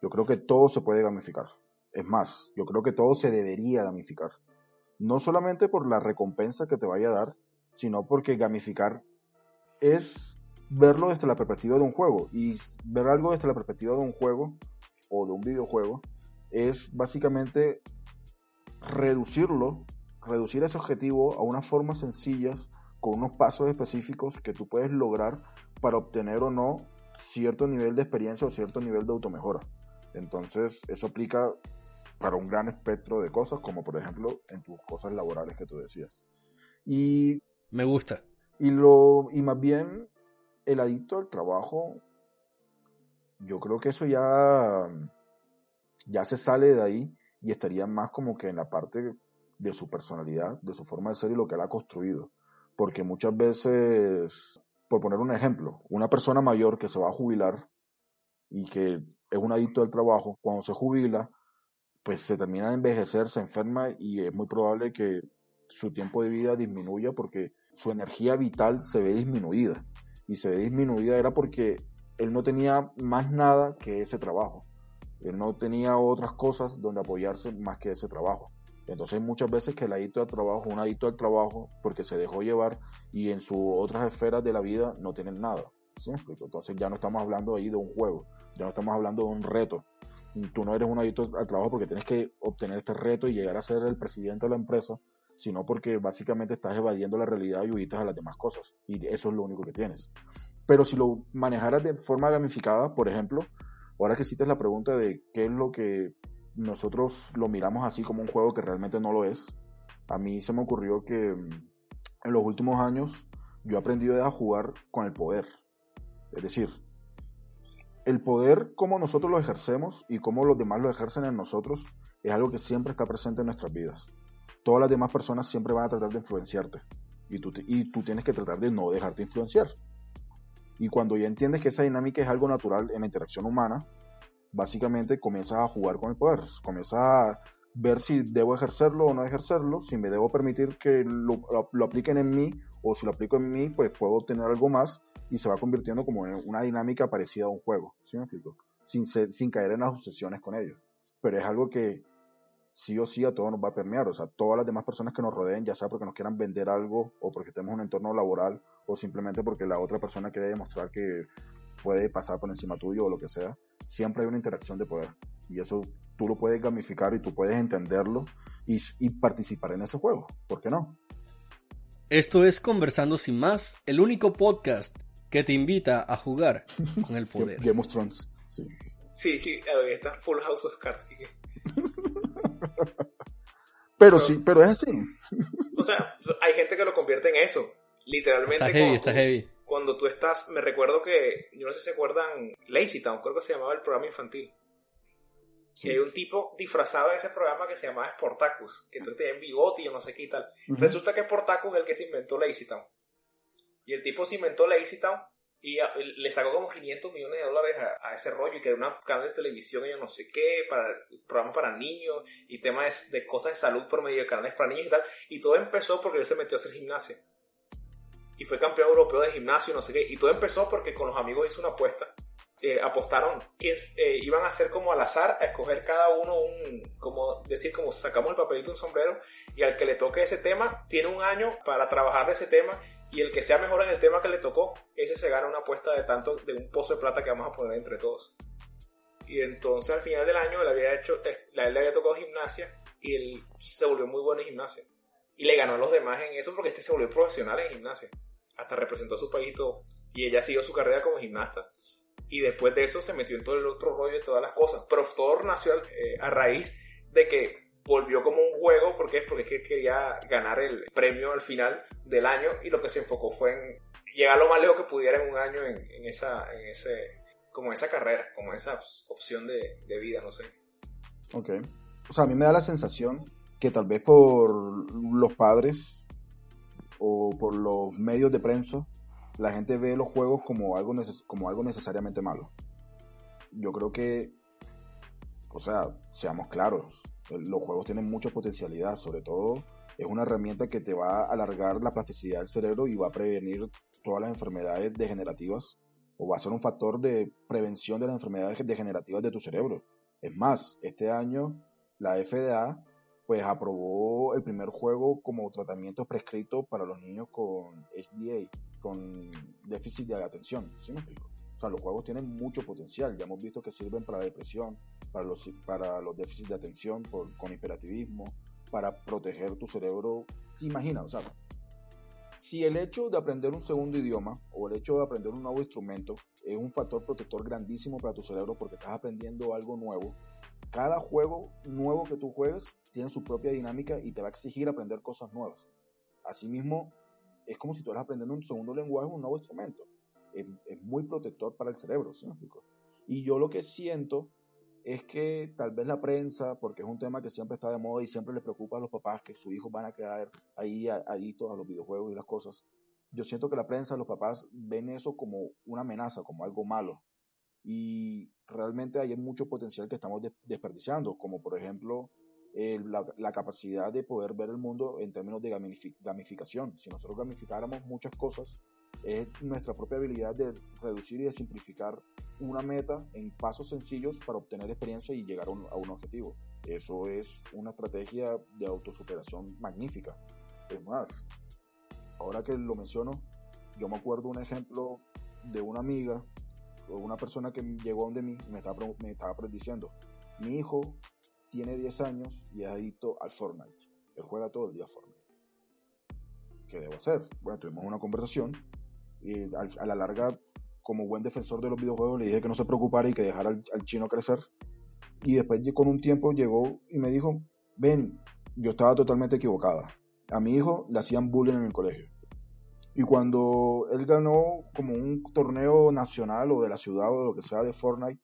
Yo creo que todo se puede gamificar. Es más, yo creo que todo se debería gamificar. No solamente por la recompensa que te vaya a dar, sino porque gamificar es verlo desde la perspectiva de un juego. Y ver algo desde la perspectiva de un juego o de un videojuego es básicamente reducirlo, reducir ese objetivo a unas formas sencillas, con unos pasos específicos que tú puedes lograr para obtener o no cierto nivel de experiencia o cierto nivel de automejora. Entonces, eso aplica para un gran espectro de cosas, como por ejemplo en tus cosas laborales que tú decías. Y me gusta. Y lo y más bien el adicto al trabajo yo creo que eso ya ya se sale de ahí y estaría más como que en la parte de su personalidad, de su forma de ser y lo que él ha construido. Porque muchas veces, por poner un ejemplo, una persona mayor que se va a jubilar y que es un adicto al trabajo, cuando se jubila, pues se termina de envejecer, se enferma y es muy probable que su tiempo de vida disminuya porque su energía vital se ve disminuida. Y se ve disminuida era porque él no tenía más nada que ese trabajo. Él no tenía otras cosas donde apoyarse más que ese trabajo. Entonces muchas veces que el adicto al trabajo, un adicto al trabajo porque se dejó llevar y en sus otras esferas de la vida no tienen nada. Entonces ya no estamos hablando ahí de un juego, ya no estamos hablando de un reto. Tú no eres un adicto al trabajo porque tienes que obtener este reto y llegar a ser el presidente de la empresa, sino porque básicamente estás evadiendo la realidad y huitas a las demás cosas. Y eso es lo único que tienes. Pero si lo manejaras de forma gamificada, por ejemplo, ahora que hiciste la pregunta de qué es lo que nosotros lo miramos así como un juego que realmente no lo es, a mí se me ocurrió que mm, en los últimos años yo he aprendido a jugar con el poder. Es decir, el poder, como nosotros lo ejercemos y cómo los demás lo ejercen en nosotros, es algo que siempre está presente en nuestras vidas. Todas las demás personas siempre van a tratar de influenciarte y tú, y tú tienes que tratar de no dejarte influenciar. Y cuando ya entiendes que esa dinámica es algo natural en la interacción humana, básicamente comienzas a jugar con el poder, comienzas a ver si debo ejercerlo o no ejercerlo, si me debo permitir que lo, lo apliquen en mí o si lo aplico en mí, pues puedo obtener algo más y se va convirtiendo como en una dinámica parecida a un juego, ¿sí me explico? Sin, caer en las obsesiones con ellos. Pero es algo que sí o sí a todos nos va a permear, o sea, todas las demás personas que nos rodeen, ya sea porque nos quieran vender algo o porque tenemos un entorno laboral o simplemente porque la otra persona quiere demostrar que puede pasar por encima tuyo o lo que sea, siempre hay una interacción de poder. Y eso tú lo puedes gamificar y tú puedes entenderlo y, y participar en ese juego. ¿Por qué no? Esto es Conversando sin más, el único podcast que te invita a jugar con el poder. Game of Thrones, sí. Sí, sí, está Full House of Cards. pero, sí, pero es así. O sea, hay gente que lo convierte en eso. Literalmente. Está heavy, está heavy. Cuando tú estás, me recuerdo que, yo no sé si se acuerdan, Lazy Town, creo que se llamaba el programa infantil. Y hay un tipo disfrazado en ese programa que se llamaba Sportacus, que entonces tenía bigote y yo no sé qué y tal. Resulta que Sportacus es el que se inventó Lazy Town. Y el tipo se inventó Lazy Town y le sacó como 500 millones de dólares a, ese rollo y que era una canal de televisión y yo no sé qué, para programas para niños y temas de, cosas de salud por medio de canales para niños y tal. Y todo empezó porque él se metió a hacer gimnasia. Y fue campeón europeo de gimnasio y no sé qué. Y todo empezó porque con los amigos hizo una apuesta. Eh, apostaron que eh, iban a hacer como al azar, a escoger cada uno un, como decir, como sacamos el papelito un sombrero y al que le toque ese tema, tiene un año para trabajar de ese tema y el que sea mejor en el tema que le tocó, ese se gana una apuesta de tanto, de un pozo de plata que vamos a poner entre todos. Y entonces al final del año él había hecho, él le había tocado gimnasia y él se volvió muy bueno en gimnasia. Y le ganó a los demás en eso porque este se volvió profesional en gimnasia. Hasta representó a su país y todo. Y ella siguió su carrera como gimnasta. Y después de eso se metió en todo el otro rollo de todas las cosas. Pero todo nació eh, a raíz de que volvió como un juego, porque Porque es que quería ganar el premio al final del año y lo que se enfocó fue en llegar lo más lejos que pudiera en un año en, esa, en ese, como esa carrera, como esa opción de, de vida, no sé. Ok. O sea, a mí me da la sensación que tal vez por los padres o por los medios de prensa, la gente ve los juegos como algo, como algo necesariamente malo. Yo creo que, o sea, seamos claros, los juegos tienen mucha potencialidad, sobre todo es una herramienta que te va a alargar la plasticidad del cerebro y va a prevenir todas las enfermedades degenerativas o va a ser un factor de prevención de las enfermedades degenerativas de tu cerebro. Es más, este año la FDA pues aprobó el primer juego como tratamiento prescrito para los niños con HDA, con déficit de atención. ¿Sí me explico? O sea, los juegos tienen mucho potencial. Ya hemos visto que sirven para la depresión, para los, para los déficits de atención por, con hiperactivismo, para proteger tu cerebro. ¿Se imagina? O sea, si el hecho de aprender un segundo idioma o el hecho de aprender un nuevo instrumento es un factor protector grandísimo para tu cerebro porque estás aprendiendo algo nuevo, cada juego nuevo que tú juegues tiene su propia dinámica y te va a exigir aprender cosas nuevas. Asimismo, es como si tú aprendiendo un segundo lenguaje un nuevo instrumento. Es, muy protector para el cerebro, ¿sí Y yo lo que siento es que tal vez la prensa, porque es un tema que siempre está de moda y siempre le preocupa a los papás que sus hijos van a quedar ahí adictos a los videojuegos y las cosas. Yo siento que la prensa, los papás ven eso como una amenaza, como algo malo. Y realmente hay mucho potencial que estamos desperdiciando, como por ejemplo la, capacidad de poder ver el mundo en términos de gamificación. Si nosotros gamificáramos muchas cosas, es nuestra propia habilidad de reducir y de simplificar una meta en pasos sencillos para obtener experiencia y llegar a un, objetivo. Eso es una estrategia de autosuperación magnífica. Es más, ahora que lo menciono, yo me acuerdo un ejemplo de una amiga o una persona que llegó donde mí me estaba, me estaba diciendo, mi hijo tiene 10 años y es adicto al Fortnite. Él juega todo el día Fortnite. ¿Qué debo hacer? Bueno, tuvimos una conversación y a la larga como buen defensor de los videojuegos, le dije que no se preocupara y que dejara al, chino crecer. Y después con un tiempo llegó y me dijo, ven, yo estaba totalmente equivocada. A mi hijo le hacían bullying en el colegio. Y cuando él ganó como un torneo nacional o de la ciudad o lo que sea de Fortnite,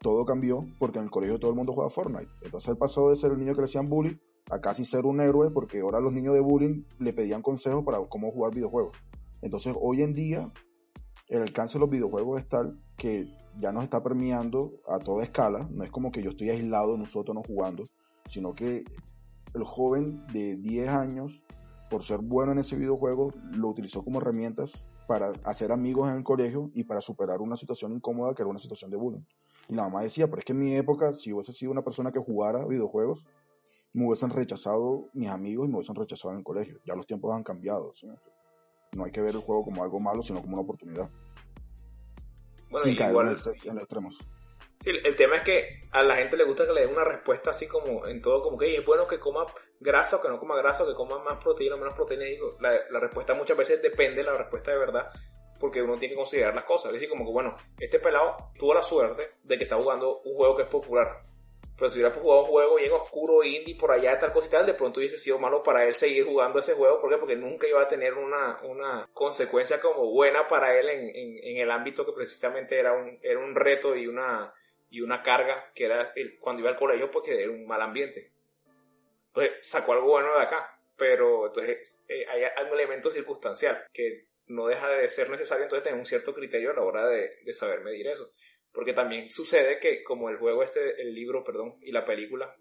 todo cambió porque en el colegio todo el mundo juega Fortnite. Entonces él pasó de ser el niño que le hacían bullying a casi ser un héroe porque ahora los niños de bullying le pedían consejos para cómo jugar videojuegos. Entonces hoy en día el alcance de los videojuegos es tal que ya nos está permeando a toda escala. No es como que yo estoy aislado en un jugando, sino que el joven de 10 años, por ser bueno en ese videojuego, lo utilizó como herramientas para hacer amigos en el colegio y para superar una situación incómoda que era una situación de bullying. Y la mamá decía, pero es que en mi época, si hubiese sido una persona que jugara videojuegos, me hubiesen rechazado mis amigos y me hubiesen rechazado en el colegio. Ya los tiempos han cambiado. ¿sí? No hay que ver el juego como algo malo, sino como una oportunidad. Bueno, Sin caer igual, en, los extremos. Sí, el tema es que a la gente le gusta que le den una respuesta así como en todo, como que es bueno que coma grasa o que no coma grasa, o que coma más proteína o menos proteína. Digo, la, la, respuesta muchas veces depende de la respuesta de verdad, porque uno tiene que considerar las cosas. Es decir, como que bueno, este pelado tuvo la suerte de que está jugando un juego que es popular pero si hubiera jugado un juego bien oscuro, indie, por allá, tal cosa y tal, de pronto hubiese sido malo para él seguir jugando ese juego. ¿Por qué? Porque nunca iba a tener una, una consecuencia como buena para él en, en, el ámbito que precisamente era un, era un reto y una, y una carga que era el, cuando iba al colegio porque era un mal ambiente. Entonces sacó algo bueno de acá, pero entonces eh, hay algún elemento circunstancial que no deja de ser necesario entonces tener un cierto criterio a la hora de, de saber medir eso. Porque también sucede que como el juego este, el libro, perdón, y la película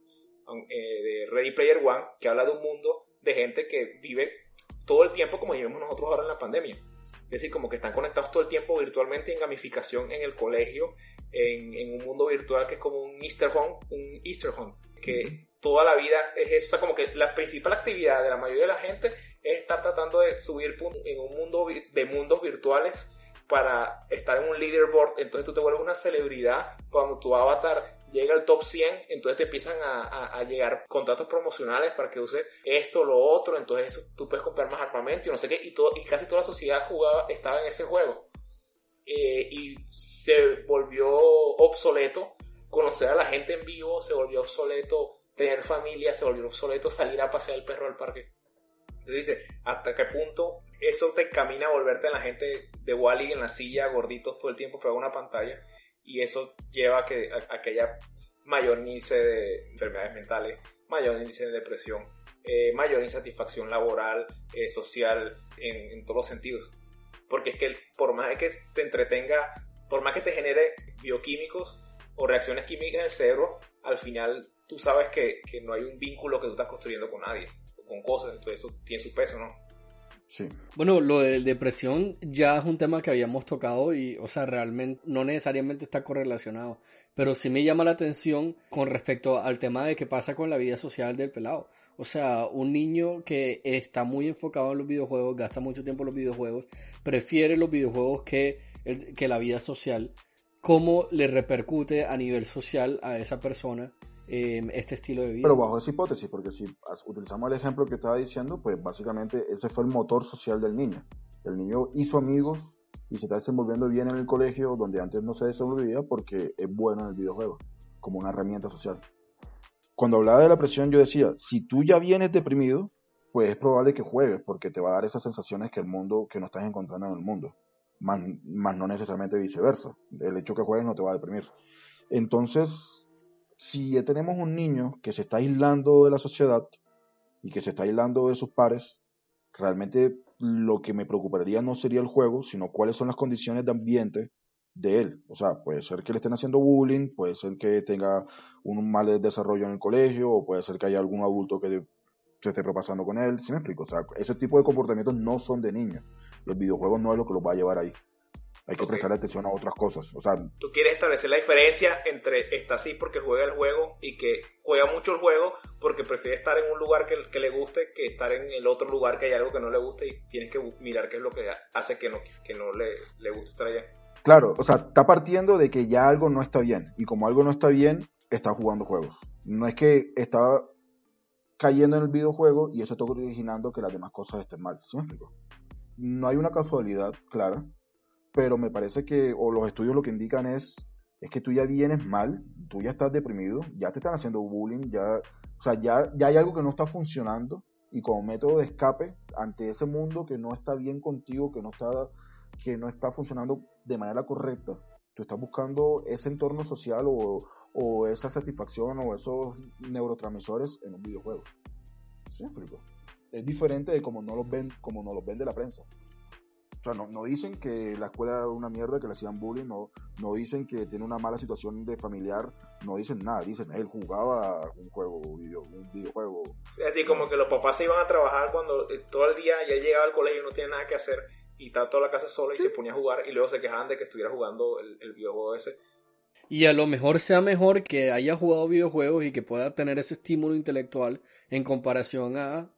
eh, de Ready Player One, que habla de un mundo de gente que vive todo el tiempo como vivimos nosotros ahora en la pandemia. Es decir, como que están conectados todo el tiempo virtualmente en gamificación en el colegio, en, un mundo virtual que es como un Easter Hunt, un Easter Hunt, que toda la vida es eso. O sea, como que la principal actividad de la mayoría de la gente es estar tratando de subir en un mundo de mundos virtuales para estar en un leaderboard, entonces tú te vuelves una celebridad. Cuando tu avatar llega al top 100, entonces te empiezan a, llegar contratos promocionales para que uses esto, lo otro, entonces tú puedes comprar más armamento y no sé qué, y, todo, y casi toda la sociedad jugaba, estaba en ese juego. Eh, y se volvió obsoleto conocer a la gente en vivo, se volvió obsoleto tener familia, se volvió obsoleto salir a pasear el perro al parque. Entonces dice, ¿hasta qué punto eso te encamina a volverte en la gente de Wally en la silla, gorditos todo el tiempo pegado una pantalla? Y eso lleva a que, a, mayor índice de enfermedades mentales, mayor índice de depresión, eh, mayor insatisfacción laboral, eh, social, en, en, todos los sentidos. Porque es que por más que te entretenga, por más que te genere bioquímicos o reacciones químicas en el cerebro, al final tú sabes que, que no hay un vínculo que tú estás construyendo con nadie con cosas, entonces eso tiene su peso, ¿no? Sí. Bueno, lo de depresión ya es un tema que habíamos tocado y, o sea, realmente no necesariamente está correlacionado, pero sí me llama la atención con respecto al tema de qué pasa con la vida social del pelado. O sea, un niño que está muy enfocado en los videojuegos, gasta mucho tiempo en los videojuegos, prefiere los videojuegos que, que la vida social, cómo le repercute a nivel social a esa persona eh, este estilo de vida. Pero bajo esa hipótesis, porque si utilizamos el ejemplo que estaba diciendo, pues básicamente ese fue el motor social del niño. El niño hizo amigos y se está desenvolviendo bien en el colegio, donde antes no se desenvolvía porque es bueno en el videojuego, como una herramienta social. Cuando hablaba de la presión, yo decía, si tú ya vienes deprimido, pues es probable que juegues, porque te va a dar esas sensaciones que el mundo, que no estás encontrando en el mundo, más, más no necesariamente viceversa. El hecho que juegues no te va a deprimir. Entonces, si tenemos un niño que se está aislando de la sociedad y que se está aislando de sus pares, realmente lo que me preocuparía no sería el juego, sino cuáles son las condiciones de ambiente de él. O sea, puede ser que le estén haciendo bullying, puede ser que tenga un mal desarrollo en el colegio, o puede ser que haya algún adulto que se esté propasando con él. ¿Sí me explico? O sea, ese tipo de comportamientos no son de niños. Los videojuegos no es lo que los va a llevar ahí. Hay que prestar atención a otras cosas. O sea, tú quieres establecer la diferencia entre está así porque juega el juego y que juega mucho el juego porque prefiere estar en un lugar que, que, le guste que estar en el otro lugar que hay algo que no le guste y tienes que mirar qué es lo que hace que no, que no le, le guste estar allá. Claro, o sea, está partiendo de que ya algo no está bien y como algo no está bien, está jugando juegos. No es que está cayendo en el videojuego y eso está originando que las demás cosas estén mal. ¿Sí me explico? No hay una casualidad clara pero me parece que, o los estudios lo que indican es, es que tú ya vienes mal, tú ya estás deprimido, ya te están haciendo bullying, ya, o sea, ya, ya hay algo que no está funcionando y como método de escape ante ese mundo que no está bien contigo, que no está, que no está funcionando de manera correcta, tú estás buscando ese entorno social o, o esa satisfacción o esos neurotransmisores en un videojuego. ¿Sí me explico? Es diferente de como no los ven, como no los vende la prensa. O sea, no, no, dicen que la escuela era una mierda, que le hacían bullying, no, no dicen que tiene una mala situación de familiar, no dicen nada, dicen él jugaba un juego, video, un videojuego. Sí, así como que los papás se iban a trabajar cuando eh, todo el día ya llegaba al colegio y no tenía nada que hacer y estaba toda la casa sola y se ponía a jugar y luego se quejaban de que estuviera jugando el, el videojuego ese. Y a lo mejor sea mejor que haya jugado videojuegos y que pueda tener ese estímulo intelectual en comparación a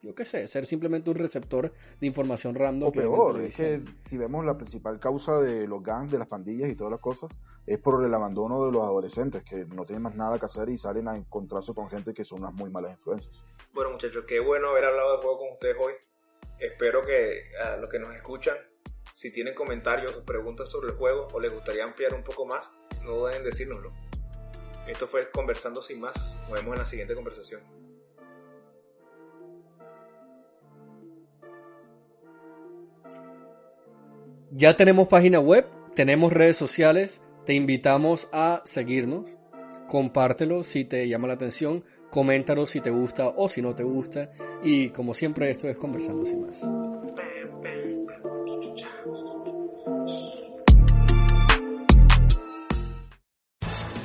yo qué sé, ser simplemente un receptor de información random. O peor, es que si vemos la principal causa de los gangs, de las pandillas y todas las cosas, es por el abandono de los adolescentes, que no tienen más nada que hacer y salen a encontrarse con gente que son unas muy malas influencias. Bueno muchachos, qué bueno haber hablado de juego con ustedes hoy. Espero que a los que nos escuchan, si tienen comentarios o preguntas sobre el juego o les gustaría ampliar un poco más, no duden en decírnoslo. Esto fue Conversando sin más. Nos vemos en la siguiente conversación. Ya tenemos página web, tenemos redes sociales, te invitamos a seguirnos, compártelo si te llama la atención, coméntalo si te gusta o si no te gusta y como siempre esto es Conversando sin más.